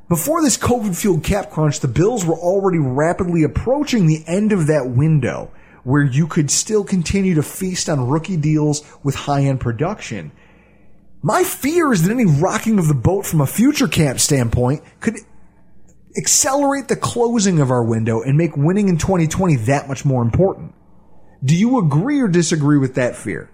Before this COVID fueled cap crunch, the Bills were already rapidly approaching the end of that window where you could still continue to feast on rookie deals with high end production. My fear is that any rocking of the boat from a future cap standpoint could accelerate the closing of our window and make winning in 2020 that much more important. Do you agree or disagree with that fear?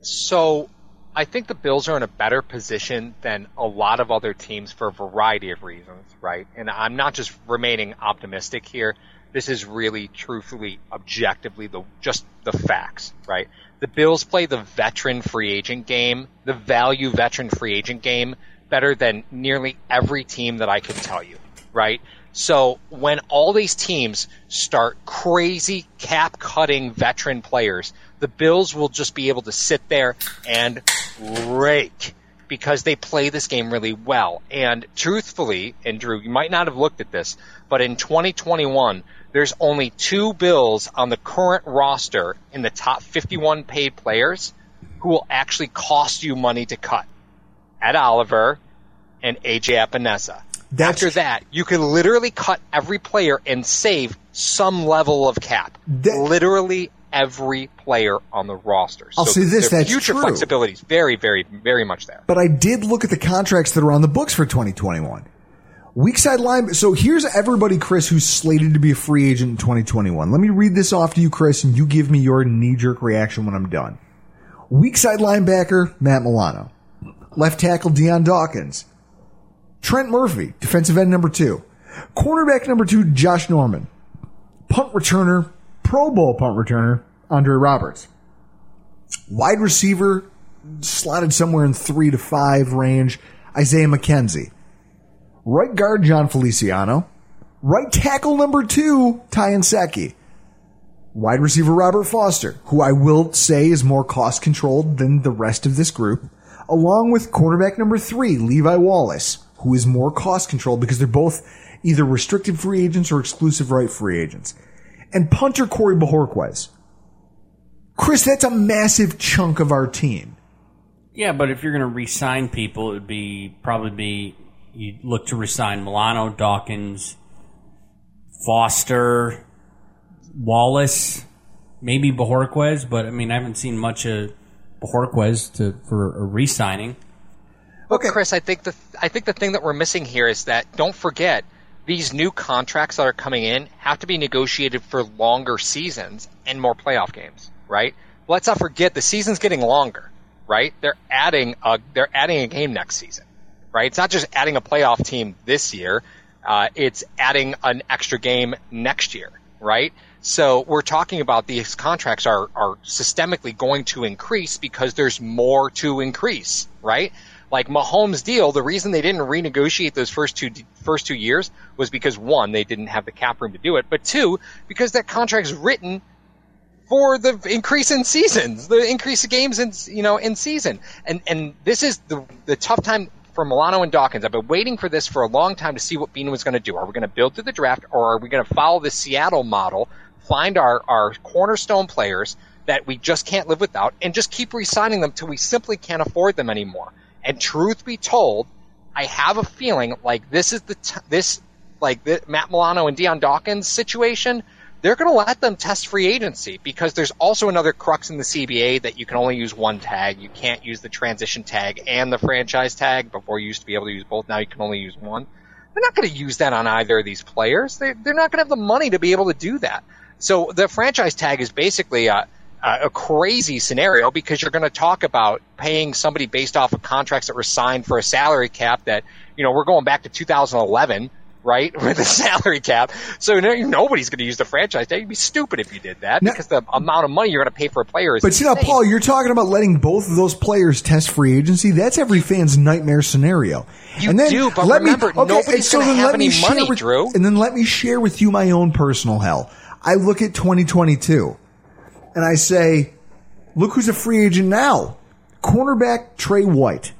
So I think the Bills are in a better position than a lot of other teams for a variety of reasons, right? And I'm not just remaining optimistic here. This is really, truthfully, objectively, the just the facts, right? The Bills play the veteran free agent game, the value veteran free agent game, better than nearly every team that I could tell you, right? So when all these teams start crazy cap cutting veteran players, the Bills will just be able to sit there and rake because they play this game really well. And truthfully, and Drew, you might not have looked at this, but in 2021, there's only two Bills on the current roster in the top 51 paid players who will actually cost you money to cut. Ed Oliver and AJ Epenesa. That's- After that, you can literally cut every player and save some level of cap. That- literally every player on the roster. I'll say this, that's future true. flexibility is very, very, very much there. But I did look at the contracts that are on the books for 2021. Weak side line. So here's everybody, Chris, who's slated to be a free agent in 2021. Let me read this off to you, Chris, and you give me your knee jerk reaction when I'm done. Weak side linebacker, Matt Milano. Left tackle, Dion Dawkins. Trent Murphy, defensive end number two. Cornerback number two, Josh Norman. Punt returner, Pro Bowl punt returner, Andre Roberts. Wide receiver, slotted somewhere in three to five range, Isaiah McKenzie. Right guard, Jon Feliciano. Right tackle number two, Ty Nsekhe. Wide receiver, Robert Foster, who I will say is more cost controlled than the rest of this group, along with cornerback number three, Levi Wallace, who is more cost controlled because they're both either restricted free agents or exclusive right free agents. And punter Corey Bojorquez. Chris, that's a massive chunk of our team. Yeah, but if you're going to re-sign people, it would be probably be you'd look to resign Milano, Dawkins, Foster, Wallace, maybe Bojorquez. But I mean, I haven't seen much of Bojorquez to for a re-signing. But Chris, I think the I think the thing that we're missing here is that don't forget these new contracts that are coming in have to be negotiated for longer seasons and more playoff games, right? Let's not forget the season's getting longer, right? They're adding a they're adding a game next season, right? It's not just adding a playoff team this year; uh, it's adding an extra game next year, right? So we're talking about these contracts are are systemically going to increase because there's more to increase, right? Like Mahomes' deal, the reason they didn't renegotiate those first two first two years was because one, they didn't have the cap room to do it, but two, because that contract's written for the increase in seasons, the increase of games in you know in season, and and this is the the tough time for Milano and Dawkins. I've been waiting for this for a long time to see what Beane was going to do. Are we going to build through the draft, or are we going to follow the Seattle model, find our our cornerstone players that we just can't live without, and just keep re-signing them till we simply can't afford them anymore? And truth be told, I have a feeling like this is the t- this like the Matt Milano and Dion Dawkins situation. They're going to let them test free agency because there's also another crux in the CBA that you can only use one tag. You can't use the transition tag and the franchise tag. Before you used to be able to use both. Now you can only use one. They're not going to use that on either of these players. They, they're not going to have the money to be able to do that. So the franchise tag is basically a, Uh, a crazy scenario because you're going to talk about paying somebody based off of contracts that were signed for a salary cap that, you know, we're going back to 2011, right? With a salary cap. So nobody's going to use the franchise tag. You'd be stupid if you did that No. because the amount of money you're going to pay for a player is But see now. Paul, you're talking about letting both of those players test free agency. That's every fan's nightmare scenario. You and then do, but let remember, me, okay, nobody's so gonna have any money, with, Drew. And then let me share with you my own personal hell. I look at 2022, and I say, look who's a free agent now. Cornerback Tre White,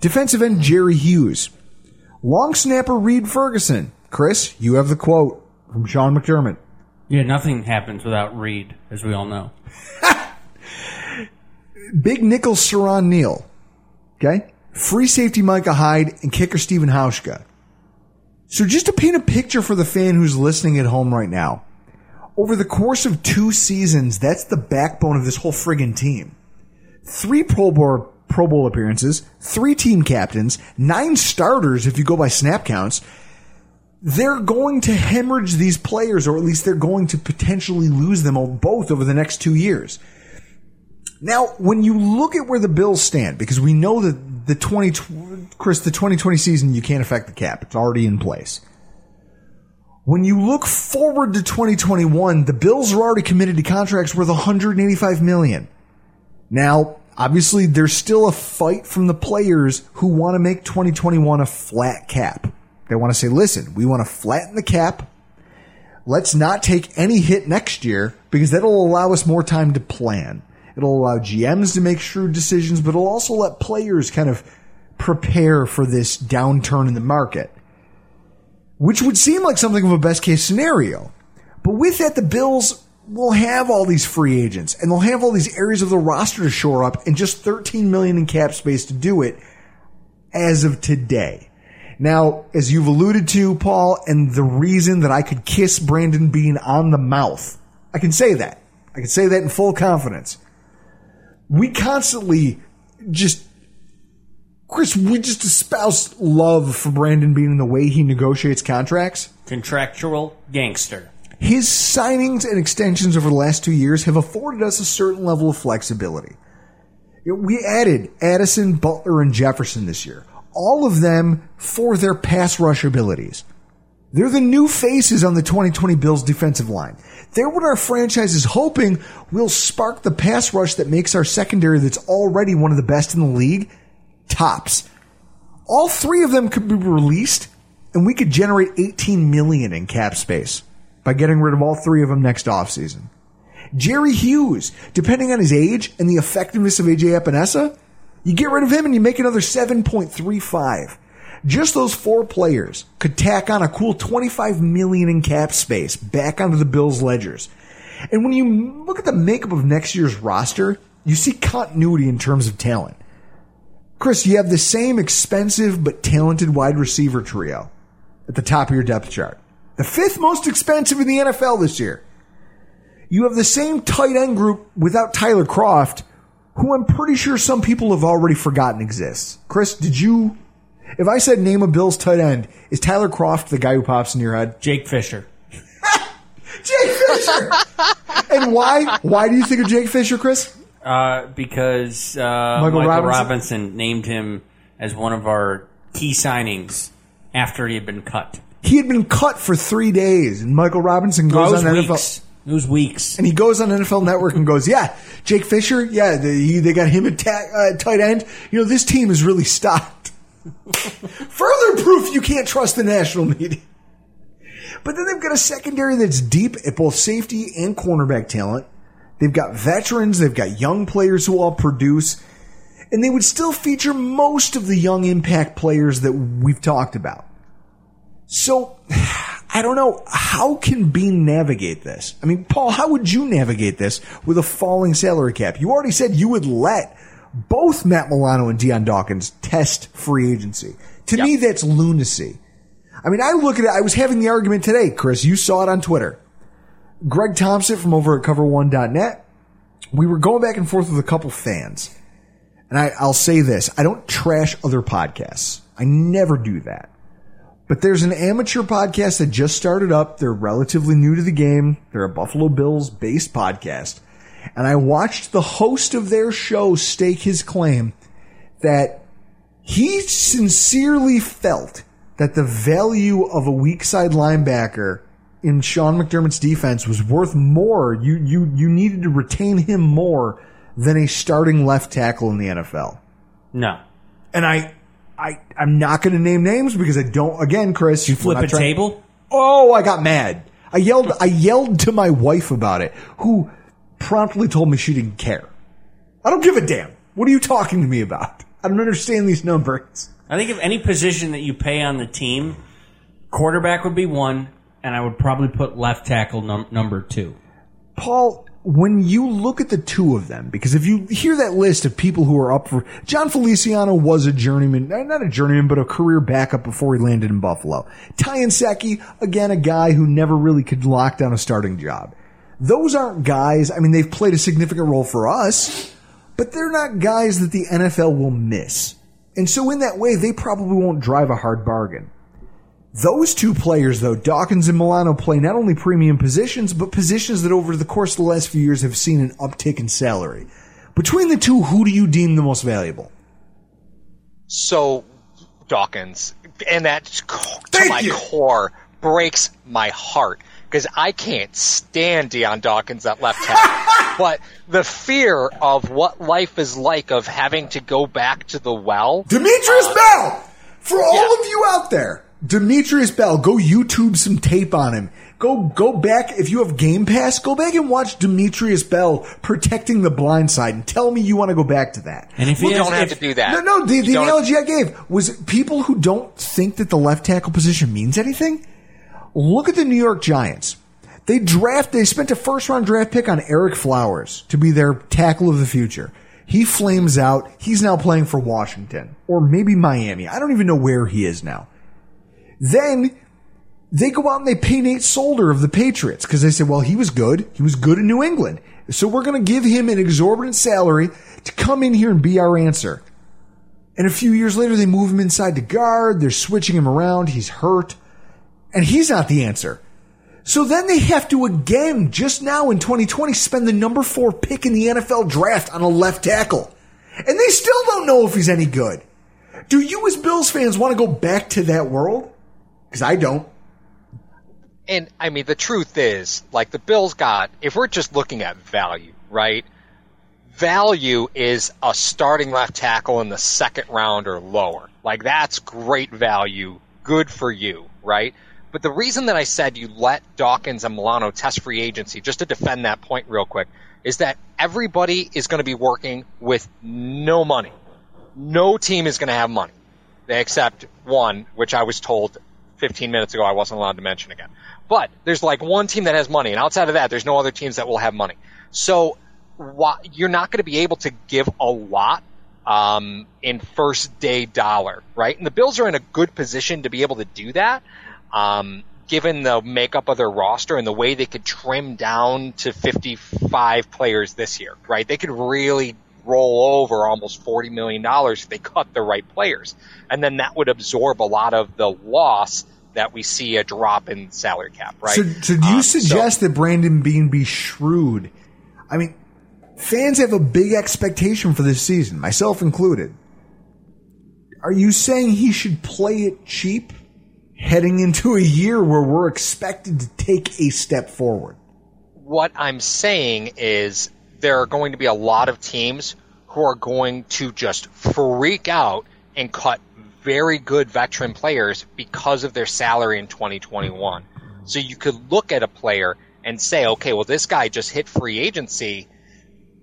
defensive end Jerry Hughes, long snapper Reed Ferguson. Chris, you have the quote from Sean McDermott. Yeah, nothing happens without Reed, as we all know. Big nickel Siran Neal. Okay? Free safety Micah Hyde and kicker Stephen Hauschka. So just to paint a picture for the fan who's listening at home right now, over the course of two seasons, that's the backbone of this whole friggin' team. Three Pro Bowl, Pro Bowl appearances, three team captains, nine starters if you go by snap counts. They're going to hemorrhage these players, or at least they're going to potentially lose them both over the next two years. Now, when you look at where the Bills stand, because we know that the 20, Chris, the 2020 season, you can't affect the cap. It's already in place. When you look forward to 2021, the Bills are already committed to contracts worth 185 million. Now, obviously, there's still a fight from the players who want to make 2021 a flat cap. They want to say, listen, we want to flatten the cap. Let's not take any hit next year because that'll allow us more time to plan. It'll allow GMs to make shrewd decisions, but it'll also let players kind of prepare for this downturn in the market which would seem like something of a best case scenario. But with that, the Bills will have all these free agents and they'll have all these areas of the roster to shore up and just 13 million in cap space to do it as of today. Now, as you've alluded to, Paul, and the reason that I could kiss Brandon Beane on the mouth, I can say that. I can say that in full confidence. We constantly just Chris, we just espouse love for Brandon Beane and the way he negotiates contracts. Contractual gangster. His signings and extensions over the last two years have afforded us a certain level of flexibility. We added Addison, Butler, and Jefferson this year, all of them for their pass rush abilities. They're the new faces on the 2020 Bills defensive line. They're what our franchise is hoping will spark the pass rush that makes our secondary that's already one of the best in the league tops. All three of them could be released and we could generate 18 million in cap space by getting rid of all three of them next offseason. Jerry Hughes, depending on his age and the effectiveness of AJ Epenesa, you get rid of him and you make another 7.35. Just those four players could tack on a cool 25 million in cap space back onto the Bills ledgers. And when you look at the makeup of next year's roster, you see continuity in terms of talent. Chris, you have the same expensive but talented wide receiver trio at the top of your depth chart. The fifth most expensive in the NFL this year. You have the same tight end group without Tyler Kroft, who I'm pretty sure some people have already forgotten exists. Chris, did you? If I said name a Bills tight end, is Tyler Kroft the guy who pops in your head? Jake Fisher. Jake Fisher. and why? Why do you think of Jake Fisher, Chris? Uh, because uh, Michael Robinson? Robinson? named him as one of our key signings after he had been cut. He had been cut for three days, and Michael Robinson goes was on weeks. NFL. It was weeks. And he goes on NFL Network and goes, "Yeah, Jake Fisher. Yeah, they, they got him at ta- uh, tight end. You know, this team is really stocked. Further proof you can't trust the national media. But then they've got a secondary that's deep at both safety and cornerback talent. They've got veterans. They've got young players who all produce, and they would still feature most of the young impact players that we've talked about. So, I don't know. How can Beane navigate this? I mean, Paul, how would you navigate this with a falling salary cap? You already said you would let both Matt Milano and Dion Dawkins test free agency. To me, that's lunacy. I mean, I look at it, I was having the argument today, Chris. You saw it on Twitter. Greg Thompson from over at cover1.net. We were going back and forth with a couple fans. And I, I'll say this I don't trash other podcasts, I never do that. But there's an amateur podcast that just started up. They're relatively new to the game. They're a Buffalo Bills based podcast. And I watched the host of their show stake his claim that he sincerely felt that the value of a weak side linebacker in Sean McDermott's defense was worth more. You, you, you needed to retain him more than a starting left tackle in the NFL. No. And I, I, I'm not going to name names because I don't. Again, Chris, You flip a table? Oh, I got mad. I yelled. I yelled to my wife about it, who promptly told me she didn't care. I don't give a damn. What are you talking to me about? I don't understand these numbers. I think if any position that you pay on the team, quarterback would be one, and I would probably put left tackle num- number two. Paul, when you look at the two of them, because if you hear that list of people who are up for Jon Feliciano was a journeyman, not a journeyman, but a career backup before he landed in Buffalo. Ty Nsekhe, again, a guy who never really could lock down a starting job. Those aren't guys. I mean, they've played a significant role for us, but they're not guys that the NFL will miss. And so in that way, they probably won't drive a hard bargain. Those two players, though, Dawkins and Milano, play not only premium positions, but positions that over the course of the last few years have seen an uptick in salary. Between the two, who do you deem the most valuable? So, Dawkins, and that to my you. core breaks my heart because I can't stand Dion Dawkins at left tackle. but the fear of what life is like of having to go back to the well. Demetrius Bell! For all Yeah. of you out there, Demetrius Bell, go YouTube some tape on him. Go go back if you have Game Pass, go back and watch Demetrius Bell protecting the blind side and tell me you want to go back to that. And if You he don't has, have if, to do that. No, no, the, the analogy I gave was people who don't think that the left tackle position means anything. Look at the New York Giants. They draft, they spent a first round draft pick on Ereck Flowers to be their tackle of the future. He flames out. He's now playing for Washington or maybe Miami. I don't even know where he is now. Then they go out and they pay Nate Solder of the Patriots because they say, well, he was good. He was good in New England. So we're going to give him an exorbitant salary to come in here and be our answer. And a few years later, they move him inside the guard. They're switching him around. He's hurt. And he's not the answer. So then they have to again, just now in 2020, spend the number four pick in the NFL draft on a left tackle. And they still don't know if he's any good. Do you as Bills fans want to go back to that world? Because I don't. And I mean, the truth is, like the Bills got, if we're just looking at value, right? Value is a starting left tackle in the second round or lower. Like that's great value. Good for you, right? But the reason that I said you let Dawkins and Milano test free agency, just to defend that point real quick, is that everybody is going to be working with no money. No team is going to have money. Except one, which I was told 15 minutes ago I wasn't allowed to mention again. But there's like one team that has money, and outside of that, there's no other teams that will have money. So you're not going to be able to give a lot um, in first day dollar, right? And the Bills are in a good position to be able to do that, um, given the makeup of their roster and the way they could trim down to 55 players this year, right? They could really roll over almost $40 million if they cut the right players. And then that would absorb a lot of the loss that we see a drop in salary cap, right? So, so do you Um, suggest that Brandon Beane be shrewd? I mean, fans have a big expectation for this season, myself included. Are you saying he should play it cheap heading into a year where we're expected to take a step forward? what I'm saying is there are going to be a lot of teams who are going to just freak out and cut very good veteran players because of their salary in 2021. So you could look at a player and say, okay, well, this guy just hit free agency.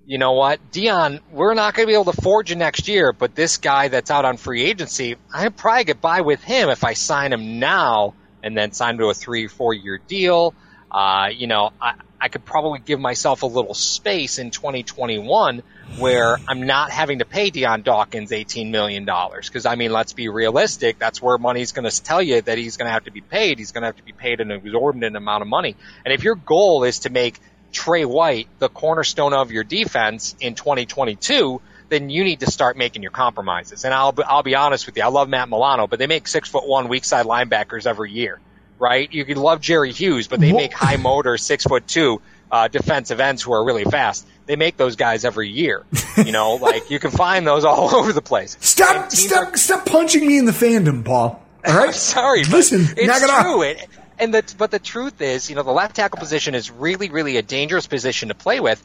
You know what, Dion, we're not going to be able to forge you next year, but this guy that's out on free agency, I probably get by with him if I sign him now and then sign him to a three, four year deal. Uh, you know, I, I could probably give myself a little space in 2021 where I'm not having to pay Dion Dawkins $18 million. Cause I mean, let's be realistic. That's where money's going to tell you that he's going to have to be paid. He's going to have to be paid an exorbitant amount of money. And if your goal is to make Tre White the cornerstone of your defense in 2022, then you need to start making your compromises. And I'll I'll be honest with you. I love Matt Milano, but they make six foot one weak side linebackers every year, right? You could love Jerry Hughes, but they Wha- make high motor six foot two uh, defensive ends who are really fast. They make those guys every year. You know, like you can find those all over the place. Stop! Stop! are- Stop punching me in the fandom, Paul. All right. I'm sorry, Listen, it's it off. true. It, and the, but the truth is, you know, the left tackle position is really, really a dangerous position to play with.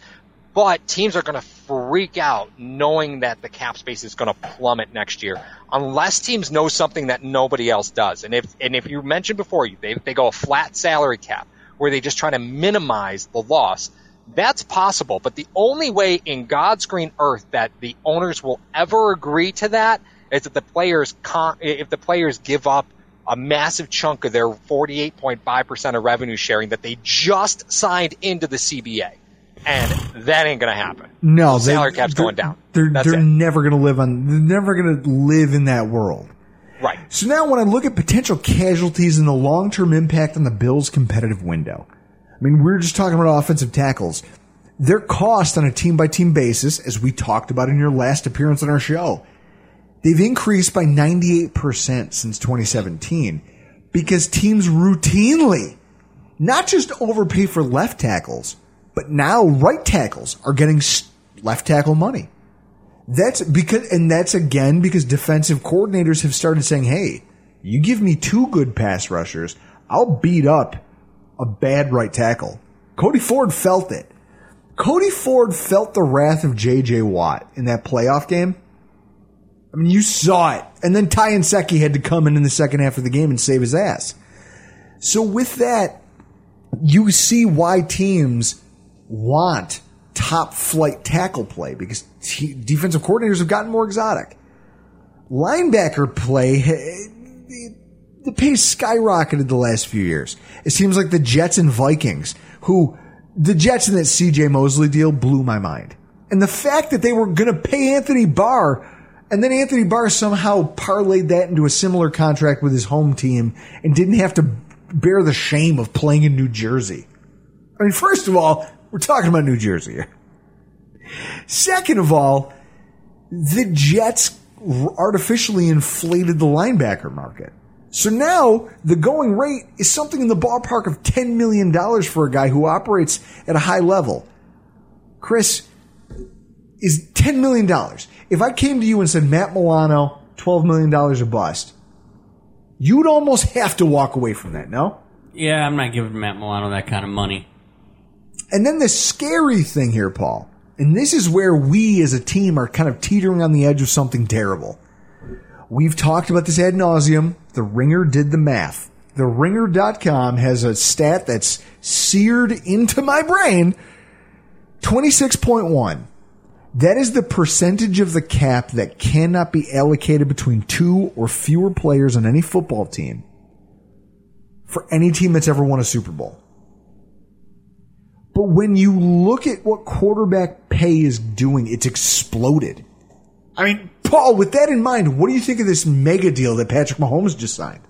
But teams are going to freak out knowing that the cap space is going to plummet next year, unless teams know something that nobody else does. And if and if you mentioned before, they they go a flat salary cap where they just try to minimize the loss. That's possible, but the only way in God's green earth that the owners will ever agree to that is if the players con- if the players give up a massive chunk of their 48.5% of revenue sharing that they just signed into the CBA. And that ain't going to happen. No, The they- salary cap's they're- going down. They're That's they're it. never going to live on. They're never going to live in that world. Right. So now, when I look at potential casualties and the long term impact on the Bills' competitive window, I mean, we are just talking about offensive tackles. their cost on a team by team basis, as we talked about in your last appearance on our show, they've increased by 98% since 2017 because teams routinely not just overpay for left tackles, but now right tackles are getting left tackle money. That's because, and that's again because defensive coordinators have started saying, Hey, you give me two good pass rushers, I'll beat up a bad right tackle. Cody Ford felt it. Cody Ford felt the wrath of JJ Watt in that playoff game. I mean, you saw it. And then Ty Nsekhe had to come in in the second half of the game and save his ass. So with that, you see why teams want top flight tackle play because t- defensive coordinators have gotten more exotic. Linebacker play, eh, the pace skyrocketed the last few years. It seems like the Jets and Vikings, who the Jets in that CJ Mosley deal blew my mind. And the fact that they were going to pay Anthony Barr and then Anthony Barr somehow parlayed that into a similar contract with his home team and didn't have to bear the shame of playing in New Jersey. I mean, first of all, we're talking about New Jersey here. Second of all, the Jets artificially inflated the linebacker market. So now the going rate is something in the ballpark of $10 million for a guy who operates at a high level. Chris, is $10 million. If I came to you and said, Matt Milano, $12 million a bust, you'd almost have to walk away from that, no? Yeah, I'm not giving Matt Milano that kind of money. And then the scary thing here, Paul, and this is where we as a team are kind of teetering on the edge of something terrible. We've talked about this ad nauseum. The Ringer did the math. The Ringer.com has a stat that's seared into my brain 26.1. That is the percentage of the cap that cannot be allocated between two or fewer players on any football team for any team that's ever won a Super Bowl. But when you look at what quarterback pay is doing, it's exploded. I mean, Paul, with that in mind, what do you think of this mega deal that Patrick Mahomes just signed?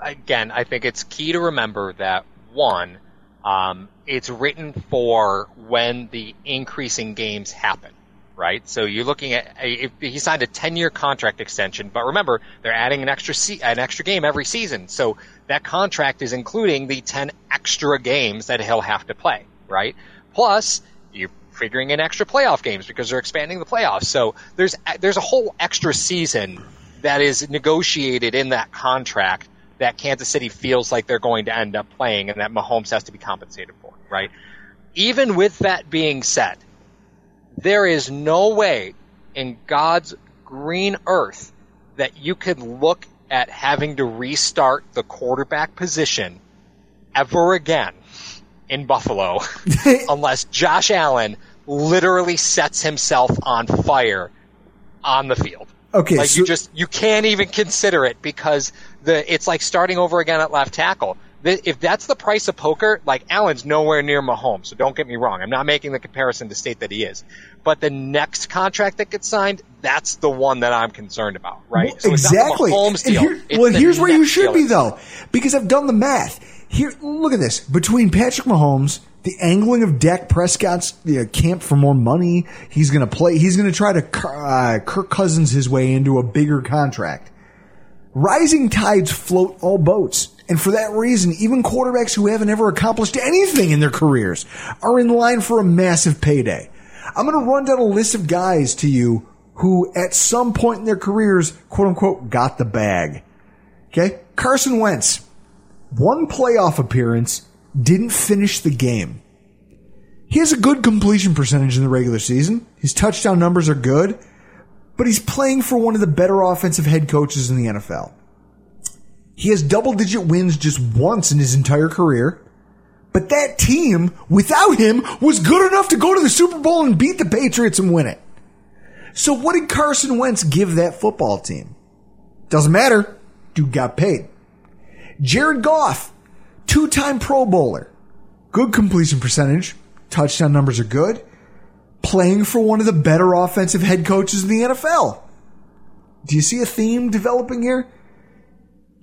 Again, I think it's key to remember that one, um, it's written for when the increasing games happen, right? So you're looking at a, he signed a 10 year contract extension, but remember they're adding an extra se- an extra game every season. So that contract is including the 10 extra games that he'll have to play, right? Plus you're figuring in extra playoff games because they're expanding the playoffs. So there's there's a whole extra season that is negotiated in that contract that Kansas City feels like they're going to end up playing and that Mahomes has to be compensated for, right? Even with that being said, there is no way in God's green earth that you could look at having to restart the quarterback position ever again in Buffalo unless Josh Allen literally sets himself on fire on the field. Okay, like so- you just you can't even consider it because the it's like starting over again at left tackle. If that's the price of poker, like Allen's nowhere near Mahomes, so don't get me wrong. I'm not making the comparison to state that he is, but the next contract that gets signed, that's the one that I'm concerned about, right? Well, So it's not the exactly. Mahomes deal. here- well, here's where you should be though, because I've done the math. Here, look at this. Between Patrick Mahomes, the angling of Dak Prescott's uh, camp for more money, he's going to play. He's going to try to uh, Kirk Cousins his way into a bigger contract. Rising tides float all boats. And for that reason, even quarterbacks who haven't ever accomplished anything in their careers are in line for a massive payday. I'm going to run down a list of guys to you who at some point in their careers, quote unquote, got the bag. Okay? Carson Wentz, one playoff appearance, didn't finish the game. He has a good completion percentage in the regular season. His touchdown numbers are good, but he's playing for one of the better offensive head coaches in the NFL. He has double digit wins just once in his entire career. But that team, without him, was good enough to go to the Super Bowl and beat the Patriots and win it. So what did Carson Wentz give that football team? Doesn't matter. Dude got paid. Jared Goff, two-time Pro Bowler. Good completion percentage. Touchdown numbers are good. Playing for one of the better offensive head coaches in the NFL. Do you see a theme developing here?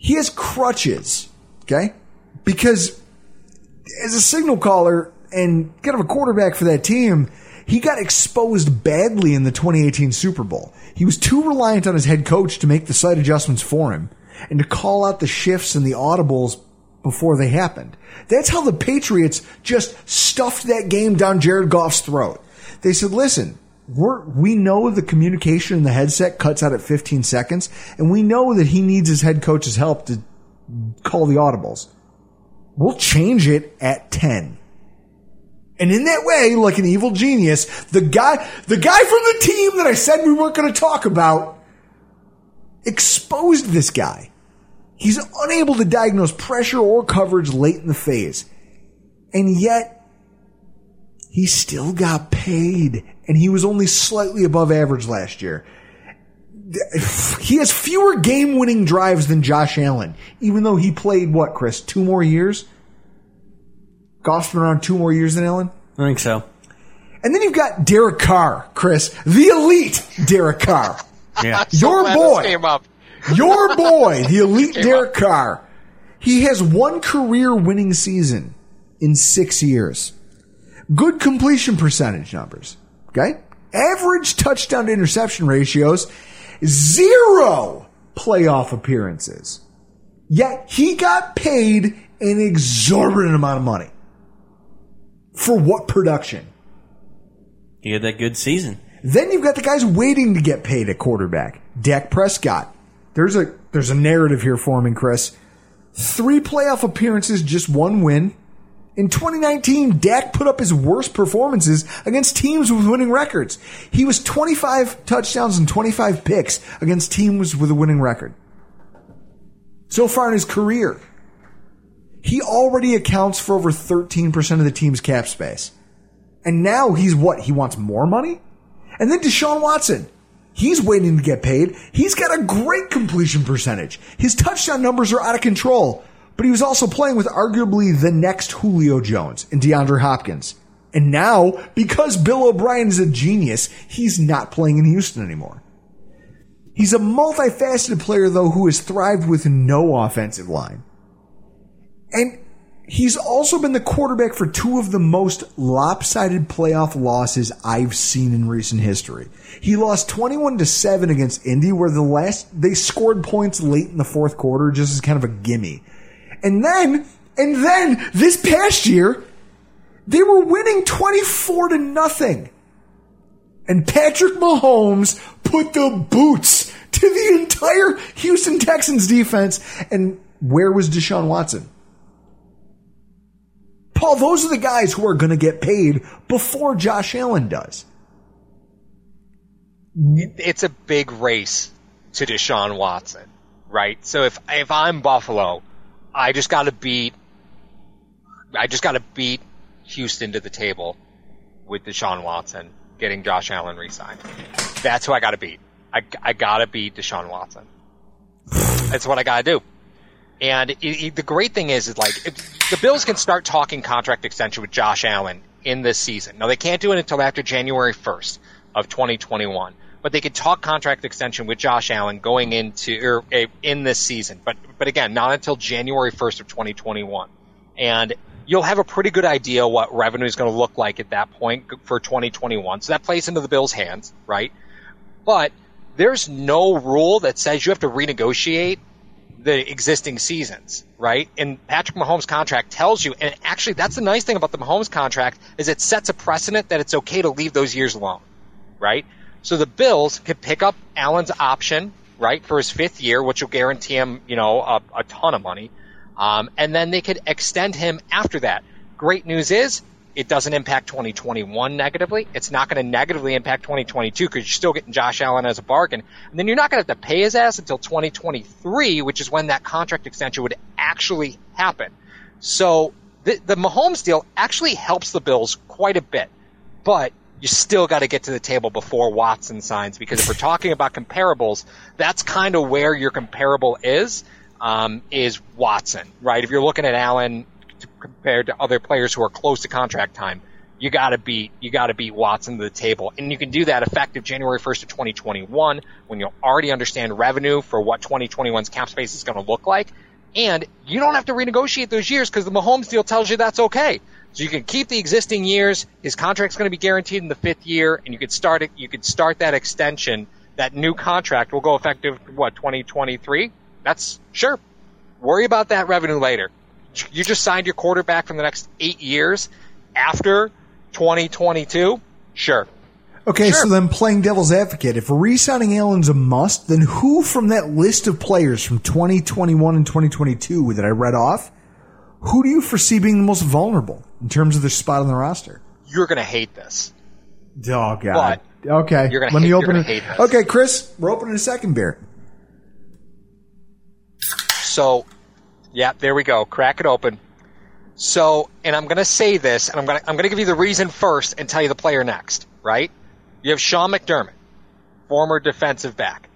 He has crutches. Okay? Because as a signal caller and kind of a quarterback for that team, he got exposed badly in the 2018 Super Bowl. He was too reliant on his head coach to make the slight adjustments for him and to call out the shifts and the audibles before they happened. That's how the Patriots just stuffed that game down Jared Goff's throat. They said, listen, we're, we know the communication in the headset cuts out at 15 seconds, and we know that he needs his head coach's help to call the audibles. We'll change it at 10. And in that way, like an evil genius, the guy, the guy from the team that I said we weren't going to talk about exposed this guy. He's unable to diagnose pressure or coverage late in the phase. And yet, he still got paid. And he was only slightly above average last year. He has fewer game winning drives than Josh Allen, even though he played what, Chris? Two more years? Goff's been around two more years than Allen? I think so. And then you've got Derek Carr, Chris, the elite Derek Carr. Yeah. So Your glad boy. Came up. Your boy, the elite Derek up. Carr. He has one career winning season in six years. Good completion percentage numbers. Okay? Average touchdown to interception ratios, zero playoff appearances. Yet he got paid an exorbitant amount of money. For what production? He had that good season. Then you've got the guys waiting to get paid at quarterback. Dak Prescott. There's a there's a narrative here forming, Chris. Three playoff appearances, just one win. In 2019, Dak put up his worst performances against teams with winning records. He was 25 touchdowns and 25 picks against teams with a winning record. So far in his career, he already accounts for over 13% of the team's cap space. And now he's what? He wants more money? And then Deshaun Watson. He's waiting to get paid. He's got a great completion percentage. His touchdown numbers are out of control. But he was also playing with arguably the next Julio Jones and DeAndre Hopkins. And now, because Bill O'Brien is a genius, he's not playing in Houston anymore. He's a multifaceted player, though, who has thrived with no offensive line. And he's also been the quarterback for two of the most lopsided playoff losses I've seen in recent history. He lost 21 to 7 against Indy where the last they scored points late in the fourth quarter just as kind of a gimme. And then and then this past year they were winning 24 to nothing. And Patrick Mahomes put the boots to the entire Houston Texans defense and where was Deshaun Watson? Paul, those are the guys who are going to get paid before Josh Allen does. It's a big race to Deshaun Watson, right? So if if I'm Buffalo, I just got to beat. I just got to beat Houston to the table with Deshaun Watson getting Josh Allen re-signed. That's who I got to beat. I, I got to beat Deshaun Watson. That's what I got to do. And it, it, the great thing is, is like the Bills can start talking contract extension with Josh Allen in this season. Now they can't do it until after January 1st of 2021, but they could talk contract extension with Josh Allen going into or uh, in this season. But but again, not until January 1st of 2021, and you'll have a pretty good idea what revenue is going to look like at that point for 2021. So that plays into the Bills' hands, right? But there's no rule that says you have to renegotiate the existing seasons, right? And Patrick Mahomes' contract tells you, and actually that's the nice thing about the Mahomes contract is it sets a precedent that it's okay to leave those years alone, right? So the Bills could pick up Allen's option, right, for his fifth year, which will guarantee him, you know, a, a ton of money. Um, and then they could extend him after that. Great news is it doesn't impact 2021 negatively. It's not going to negatively impact 2022 because you're still getting Josh Allen as a bargain. And then you're not going to have to pay his ass until 2023, which is when that contract extension would actually happen. So the, the Mahomes deal actually helps the Bills quite a bit, but you still got to get to the table before Watson signs because if we're talking about comparables, that's kind of where your comparable is, um, is Watson, right? If you're looking at Allen compared to other players who are close to contract time, you gotta beat, you gotta beat Watson to the table. And you can do that effective January 1st of 2021 when you'll already understand revenue for what 2021's cap space is gonna look like. And you don't have to renegotiate those years because the Mahomes deal tells you that's okay. So you can keep the existing years. His contract's going to be guaranteed in the fifth year, and you could start it. You could start that extension. That new contract will go effective what 2023. That's sure. Worry about that revenue later. You just signed your quarterback for the next eight years after 2022. Sure. Okay, Sure. so then playing devil's advocate, if re-signing Allen's a must, then who from that list of players from 2021 and 2022 that I read off, who do you foresee being the most vulnerable in terms of their spot on the roster? You're going to hate this. Oh God. okay. you're gonna Let me hate- you're open it. hate this. Okay, Chris, we're opening a second beer. So, yeah, there we go. Crack it open. So, and I'm going to say this, and I'm going to I'm going to give you the reason first, and tell you the player next. Right? You have Sean McDermott, former defensive back.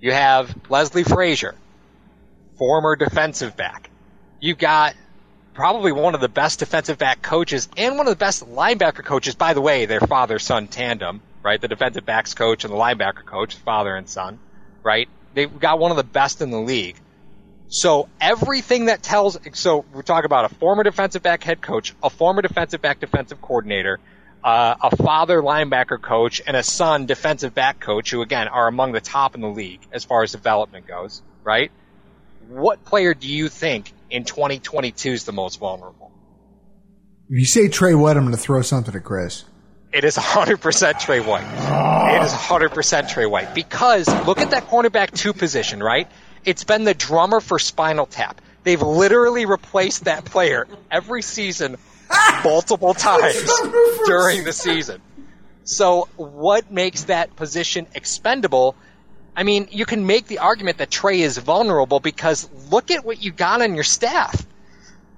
You have Leslie Frazier, former defensive back. You've got probably one of the best defensive back coaches and one of the best linebacker coaches. By the way, their father son tandem, right? The defensive backs coach and the linebacker coach, father and son, right? They've got one of the best in the league. So everything that tells, so we're talking about a former defensive back head coach, a former defensive back defensive coordinator, uh, a father linebacker coach, and a son defensive back coach, who again are among the top in the league as far as development goes, right? What player do you think in 2022 is the most vulnerable? If you say Tre White, I'm going to throw something at Chris. It is 100% Tre White. It is 100% Tre White. Because look at that cornerback two position, right? It's been the drummer for Spinal Tap. They've literally replaced that player every season multiple times during the season. So what makes that position expendable? I mean, you can make the argument that Tre is vulnerable because look at what you got on your staff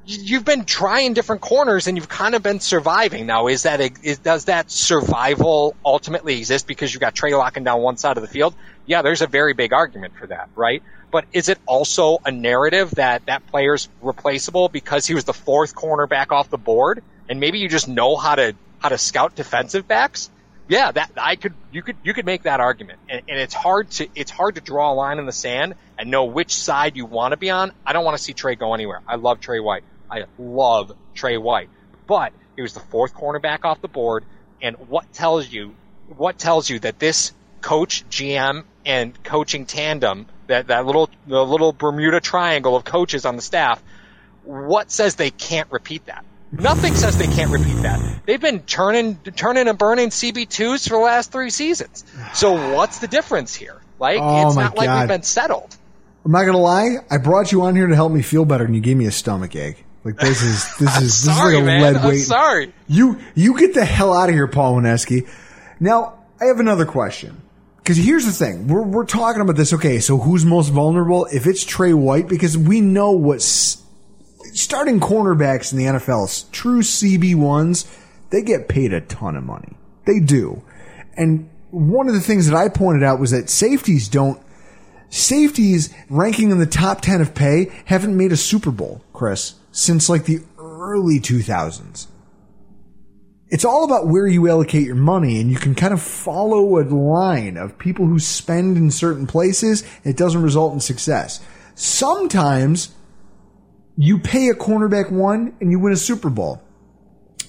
you've been trying different corners and you've kind of been surviving. Now, is that is, does that survival ultimately exist because you've got Tre locking down one side of the field? Yeah, there's a very big argument for that, right? But is it also a narrative that that player's replaceable because he was the fourth cornerback off the board and maybe you just know how to how to scout defensive backs? Yeah, that I could you could you could make that argument, and, and it's hard to it's hard to draw a line in the sand and know which side you want to be on. I don't want to see Tre go anywhere. I love Tre White. I love Tre White, but he was the fourth cornerback off the board. And what tells you what tells you that this coach, GM, and coaching tandem, that that little the little Bermuda triangle of coaches on the staff, what says they can't repeat that? Nothing says they can't repeat that. They've been turning, turning and burning CB2s for the last three seasons. So what's the difference here? Like, Oh it's not like God. we've been settled. I'm not going to lie. I brought you on here to help me feel better, and you gave me a stomach ache. Like this is this is this sorry, is like a man. lead I'm weight. sorry. You you get the hell out of here, Paul Wanecski. Now I have another question. Because here's the thing, we're we're talking about this. Okay, so who's most vulnerable? If it's Tre White, because we know what's starting cornerbacks in the NFL, true CB ones, they get paid a ton of money. They do, and one of the things that I pointed out was that safeties don't safeties ranking in the top 10 of pay haven't made a Super Bowl, Chris, since like the early 2000s. It's all about where you allocate your money and you can kind of follow a line of people who spend in certain places. It doesn't result in success. Sometimes you pay a cornerback one and you win a Super Bowl.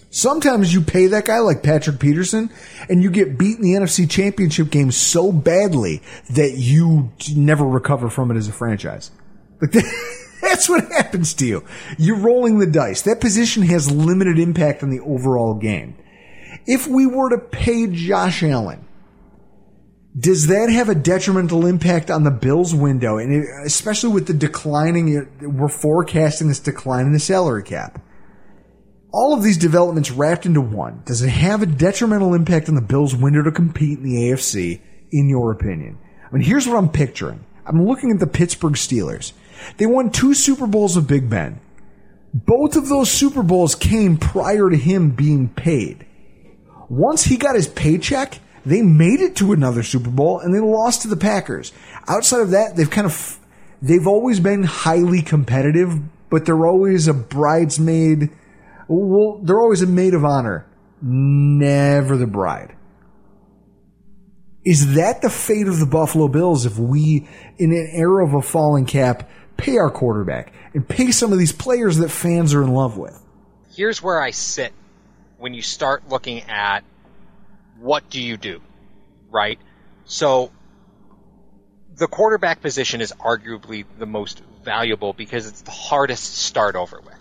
Sometimes you pay that guy like Patrick Peterson and you get beat in the NFC championship game so badly that you never recover from it as a franchise. Like that's what happens to you. You're rolling the dice. That position has limited impact on the overall game. If we were to pay Josh Allen, does that have a detrimental impact on the Bills window? And it, especially with the declining, we're forecasting this decline in the salary cap all of these developments wrapped into one, does it have a detrimental impact on the Bills' window to compete in the AFC, in your opinion? I mean, here's what I'm picturing. I'm looking at the Pittsburgh Steelers. They won two Super Bowls with Big Ben. Both of those Super Bowls came prior to him being paid. Once he got his paycheck, they made it to another Super Bowl and they lost to the Packers. Outside of that, they've kind of, they've always been highly competitive, but they're always a bridesmaid well, they're always a maid of honor, never the bride. Is that the fate of the Buffalo Bills if we, in an era of a falling cap, pay our quarterback and pay some of these players that fans are in love with? here's where I sit when you start looking at what do you do, right? So the quarterback position is arguably the most valuable because it's the hardest to start over with,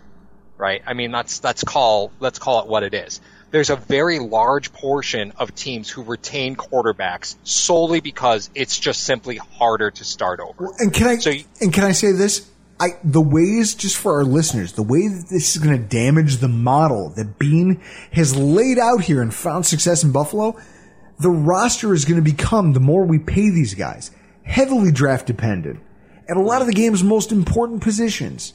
right? I mean, let's let's call let's call it what it is. There's a very large portion of teams who retain quarterbacks solely because it's just simply harder to start over. And can I So and can I say this? I the ways just for our listeners, the way that this is going to damage the model that Beane has laid out here and found success in Buffalo, the roster is going to become the more we pay these guys heavily draft dependent at a lot of the game's most important positions,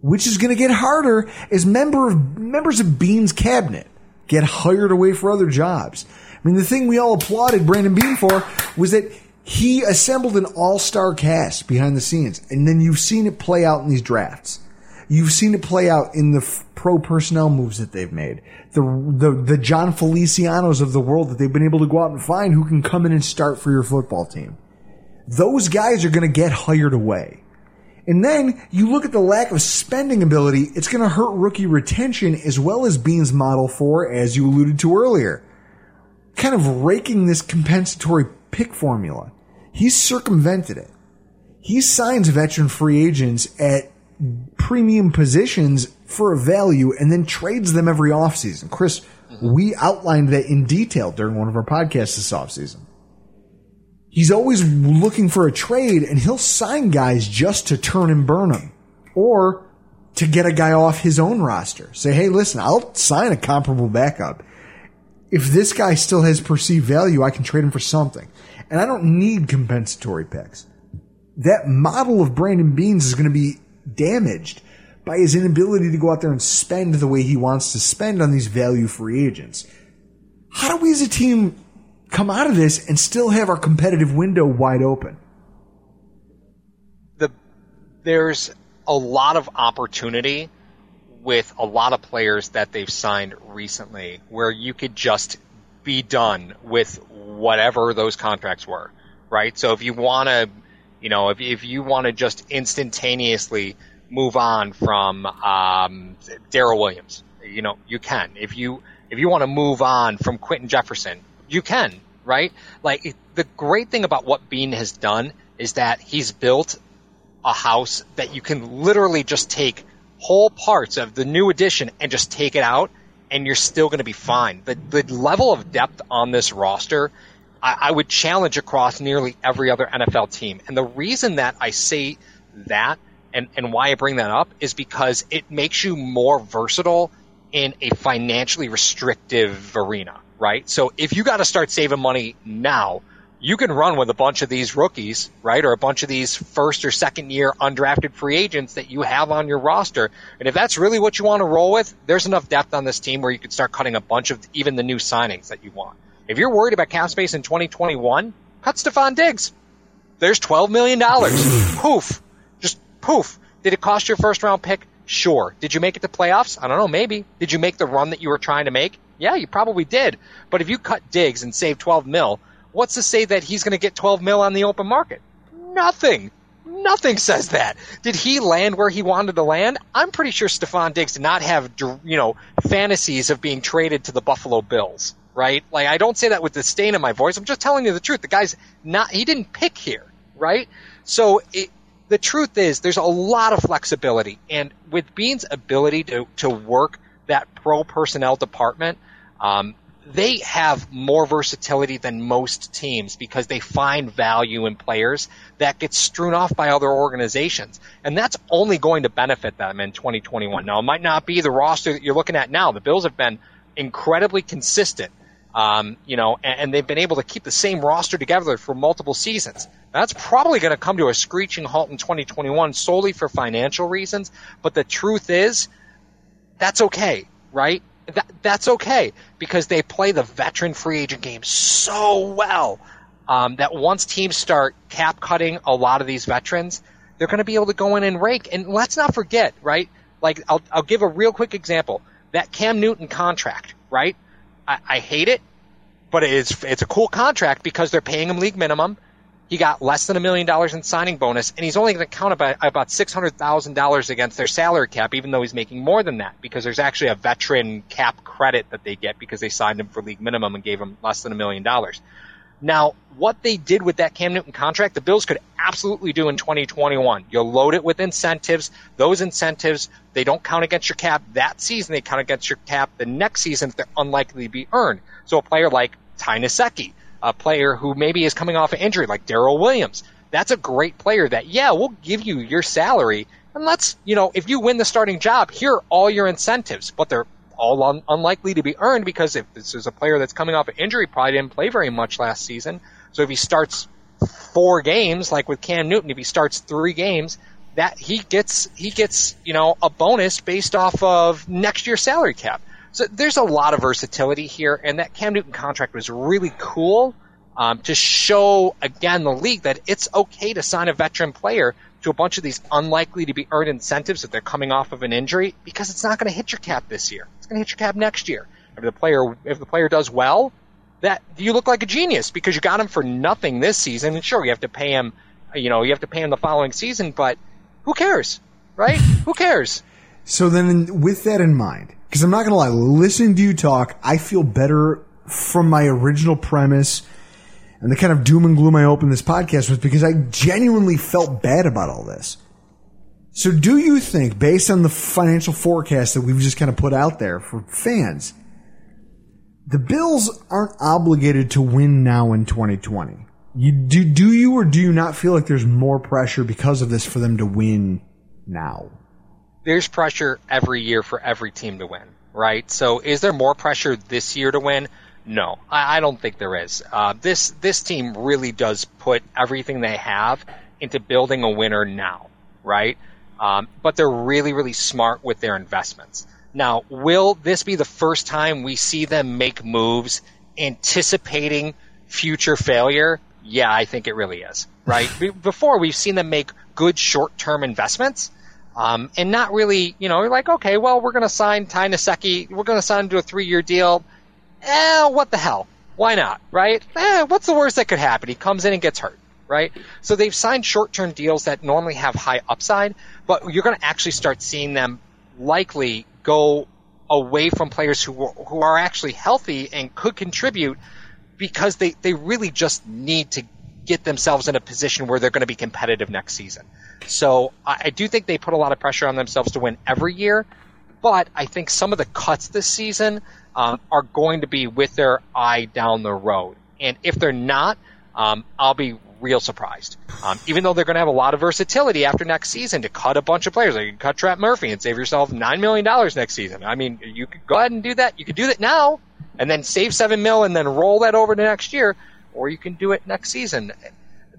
which is going to get harder as member of members of Beane's cabinet get hired away for other jobs. I mean, the thing we all applauded Brandon Beane for was that he assembled an all-star cast behind the scenes, and then you've seen it play out in these drafts. You've seen it play out in the f- pro personnel moves that they've made. The, the, the Jon Felicianos of the world that they've been able to go out and find who can come in and start for your football team. Those guys are going to get hired away. And then you look at the lack of spending ability, it's going to hurt rookie retention as well as Beane's model for, as you alluded to earlier, kind of raking this compensatory pick formula. He's circumvented it. He signs veteran free agents at premium positions for a value and then trades them every offseason. Chris, we outlined that in detail during one of our podcasts this offseason. He's always looking for a trade and he'll sign guys just to turn and burn them or to get a guy off his own roster. Say, hey, listen, I'll sign a comparable backup. If this guy still has perceived value, I can trade him for something. And I don't need compensatory picks. That model of Brandon Beane's is going to be damaged by his inability to go out there and spend the way he wants to spend on these value free agents. How do we as a team come out of this and still have our competitive window wide open? the there's a lot of opportunity with a lot of players that they've signed recently where you could just be done with whatever those contracts were, right? So if you want to, you know, if, if you want to just instantaneously move on from um, Daryl Williams, you know, you can. If you if you want to move on from Quinton Jefferson, you can, right? Like the great thing about what Beane has done is that he's built a house that you can literally just take whole parts of the new edition and just take it out and you're still going to be fine. The, the level of depth on this roster, I, I would challenge across nearly every other NFL team. And the reason that I say that and, and why I bring that up is because it makes you more versatile in a financially restrictive arena, right? So if you got to start saving money now, you can run with a bunch of these rookies, right? Or a bunch of these first or second year undrafted free agents that you have on your roster. And if that's really what you want to roll with, there's enough depth on this team where you could start cutting a bunch of even the new signings that you want. If you're worried about cap space in 2021, cut Stefon Diggs. There's $12 million. poof. Just poof. Did it cost your first round pick? Sure. Did you make it to playoffs? I don't know, maybe. Did you make the run that you were trying to make? Yeah, you probably did. But if you cut Diggs and save 12 mil, what's to say that he's going to get 12 mil on the open market? Nothing. Nothing says that. Did he land where he wanted to land? I'm pretty sure Stefon Diggs did not have, you know, fantasies of being traded to the Buffalo Bills, right? Like, I don't say that with disdain in my voice. I'm just telling you the truth. The guy's not, he didn't pick here, right? So it, the truth is there's a lot of flexibility and with Beane's ability to, to work that pro personnel department, um, they have more versatility than most teams because they find value in players that get strewn off by other organizations. And that's only going to benefit them in 2021. Now, it might not be the roster that you're looking at now. The Bills have been incredibly consistent. Um, you know, and, and they've been able to keep the same roster together for multiple seasons. That's probably going to come to a screeching halt in 2021 solely for financial reasons. But the truth is, that's okay, right? That, that's okay because they play the veteran free agent game so well um, that once teams start cap cutting a lot of these veterans, they're going to be able to go in and rake. And let's not forget, right? Like, I'll, I'll give a real quick example. That Cam Newton contract, right? I, I hate it, but it's, it's a cool contract because they're paying him league minimum. He got less than a million dollars in signing bonus, and he's only going to count about, about six hundred thousand dollars against their salary cap, even though he's making more than that, because there's actually a veteran cap credit that they get because they signed him for league minimum and gave him less than a million dollars. Now, what they did with that Cam Newton contract, the Bills could absolutely do in 2021. You'll load it with incentives. Those incentives, they don't count against your cap that season. They count against your cap the next season if they're unlikely to be earned. So a player like Ty Nsekhe, a player who maybe is coming off an injury like Daryl Williams, that's a great player that, yeah, we'll give you your salary. And let's, you know, if you win the starting job, here are all your incentives, but they're all un- unlikely to be earned because if this is a player that's coming off an injury, probably didn't play very much last season. So if he starts four games, like with Cam Newton, if he starts three games, that he gets he gets you know a bonus based off of next year's salary cap. So there's a lot of versatility here, and that Cam Newton contract was really cool um, to show again the league that it's okay to sign a veteran player to a bunch of these unlikely to be earned incentives that they're coming off of an injury because it's not going to hit your cap this year. It's going to hit your cap next year. If the player if the player does well, that you look like a genius because you got him for nothing this season. And sure, you have to pay him, you know, you have to pay him the following season, but who cares, right? who cares? So then, with that in mind, because I'm not going to lie, listening to you talk, I feel better from my original premise and the kind of doom and gloom I opened this podcast with because I genuinely felt bad about all this. So do you think, based on the financial forecast that we've just kind of put out there for fans, the Bills aren't obligated to win now in 2020? You do, do you or do you not feel like there's more pressure because of this for them to win now? There's pressure every year for every team to win, right? So is there more pressure this year to win? No, I, I don't think there is. Uh, this this team really does put everything they have into building a winner now, right? Um, but they're really really smart with their investments. Now, will this be the first time we see them make moves anticipating future failure? Yeah, I think it really is. Right before we've seen them make good short term investments. Um, and not really, you know, like, okay, well, we're going to sign Ty Nsekhe. We're going to sign him to a three year deal eh, what the hell? Why not? Right? Eh, what's the worst that could happen? He comes in and gets hurt. Right? So they've signed short term deals that normally have high upside, but you're going to actually start seeing them likely go away from players who who are actually healthy and could contribute because they, they really just need to get themselves in a position where they're going to be competitive next season. So I, I do think they put a lot of pressure on themselves to win every year, but I think some of the cuts this season um, are going to be with their eye down the road. And if they're not, um, I'll be real surprised. Um, even though they're going to have a lot of versatility after next season to cut a bunch of players, like you can cut Trent Murphy and save yourself nine million dollars next season. I mean, you could go ahead and do that. You could do that now and then save seven mil and then roll that over to next year, or you can do it next season.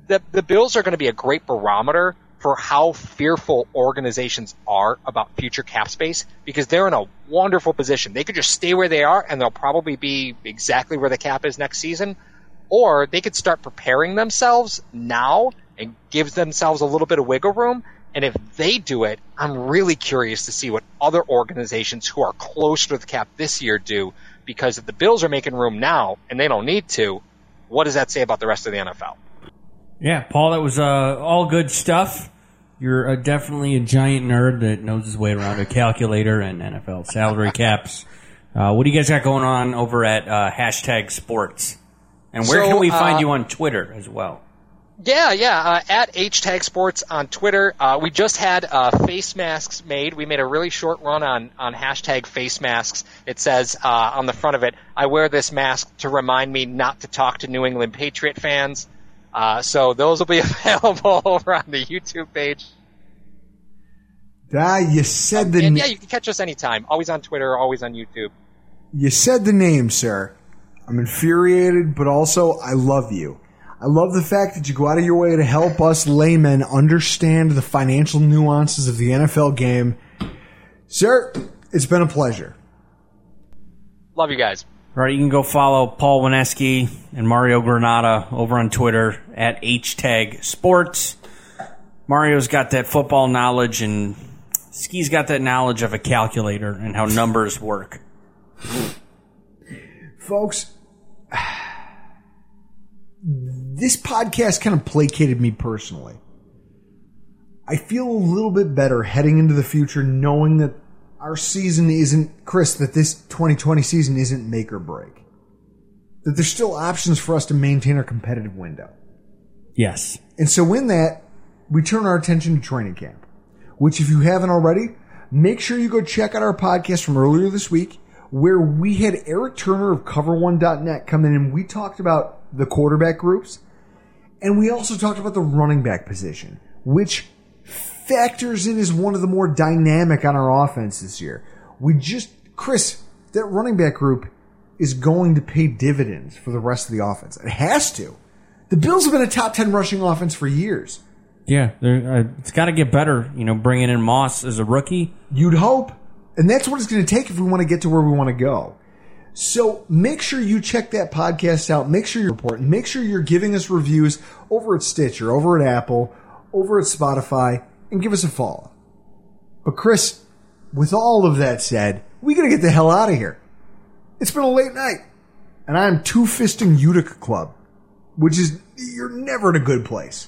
The the Bills are going to be a great barometer for how fearful organizations are about future cap space because they're in a wonderful position. They could just stay where they are and they'll probably be exactly where the cap is next season. Or they could start preparing themselves now and give themselves a little bit of wiggle room. And if they do it, I'm really curious to see what other organizations who are closer to the cap this year do because if the Bills are making room now and they don't need to, what does that say about the rest of the NFL? Yeah, Paul, that was uh, all good stuff. You're a, definitely a giant nerd that knows his way around a calculator and NFL salary caps. Uh, what do you guys got going on over at uh, hashtag sports? And where So, can we find uh, you on Twitter as well? Yeah, yeah. Uh, at HTag Sports on Twitter. Uh, we just had uh, face masks made. We made a really short run on, on hashtag face masks. It says uh, on the front of it, I wear this mask to remind me not to talk to New England Patriot fans. Uh, so those will be available over on the YouTube page. Ah, you said the And na- yeah, you can catch us anytime. Always on Twitter, always on YouTube. you said the name, sir. I'm infuriated, but also I love you. I love the fact that you go out of your way to help us laymen understand the financial nuances of the NFL game. Sir, it's been a pleasure. Love you guys. All right, you can go follow Paul Wanecski and Mario Granada over on Twitter at HTag Sports. Mario's got that football knowledge, and Ski's got that knowledge of a calculator and how numbers work. Folks, this podcast kind of placated me personally. I feel a little bit better heading into the future knowing that our season isn't, Chris, that this 2020 season isn't make or break. That there's still options for us to maintain our competitive window. Yes. And so in that, we turn our attention to training camp, which if you haven't already, make sure you go check out our podcast from earlier this week where we had Eric Turner of cover1.net come in and we talked about the quarterback groups and we also talked about the running back position, which factors in as one of the more dynamic on our offense this year. We just, Chris, that running back group is going to pay dividends for the rest of the offense. It has to. The Bills have been a top 10 rushing offense for years. Yeah, uh, it's got to get better. You know, bringing in Moss as a rookie. You'd hope. And that's what it's going to take if we want to get to where we want to go. So make sure you check that podcast out. Make sure you're reporting. Make sure you're giving us reviews over at Stitcher, over at Apple, over at Spotify, and give us a follow. But Chris, with all of that said, we got to get the hell out of here. It's been a late night, and I'm two fisting Utica Club, which is you're never in a good place.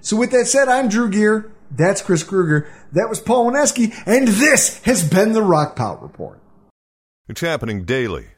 So with that said, I'm Drew Gear. That's Chris Krueger. That was Paul Wanecski, and this has been the Rockpile Report. It's happening daily.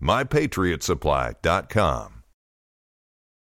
mypatriotsupply.com.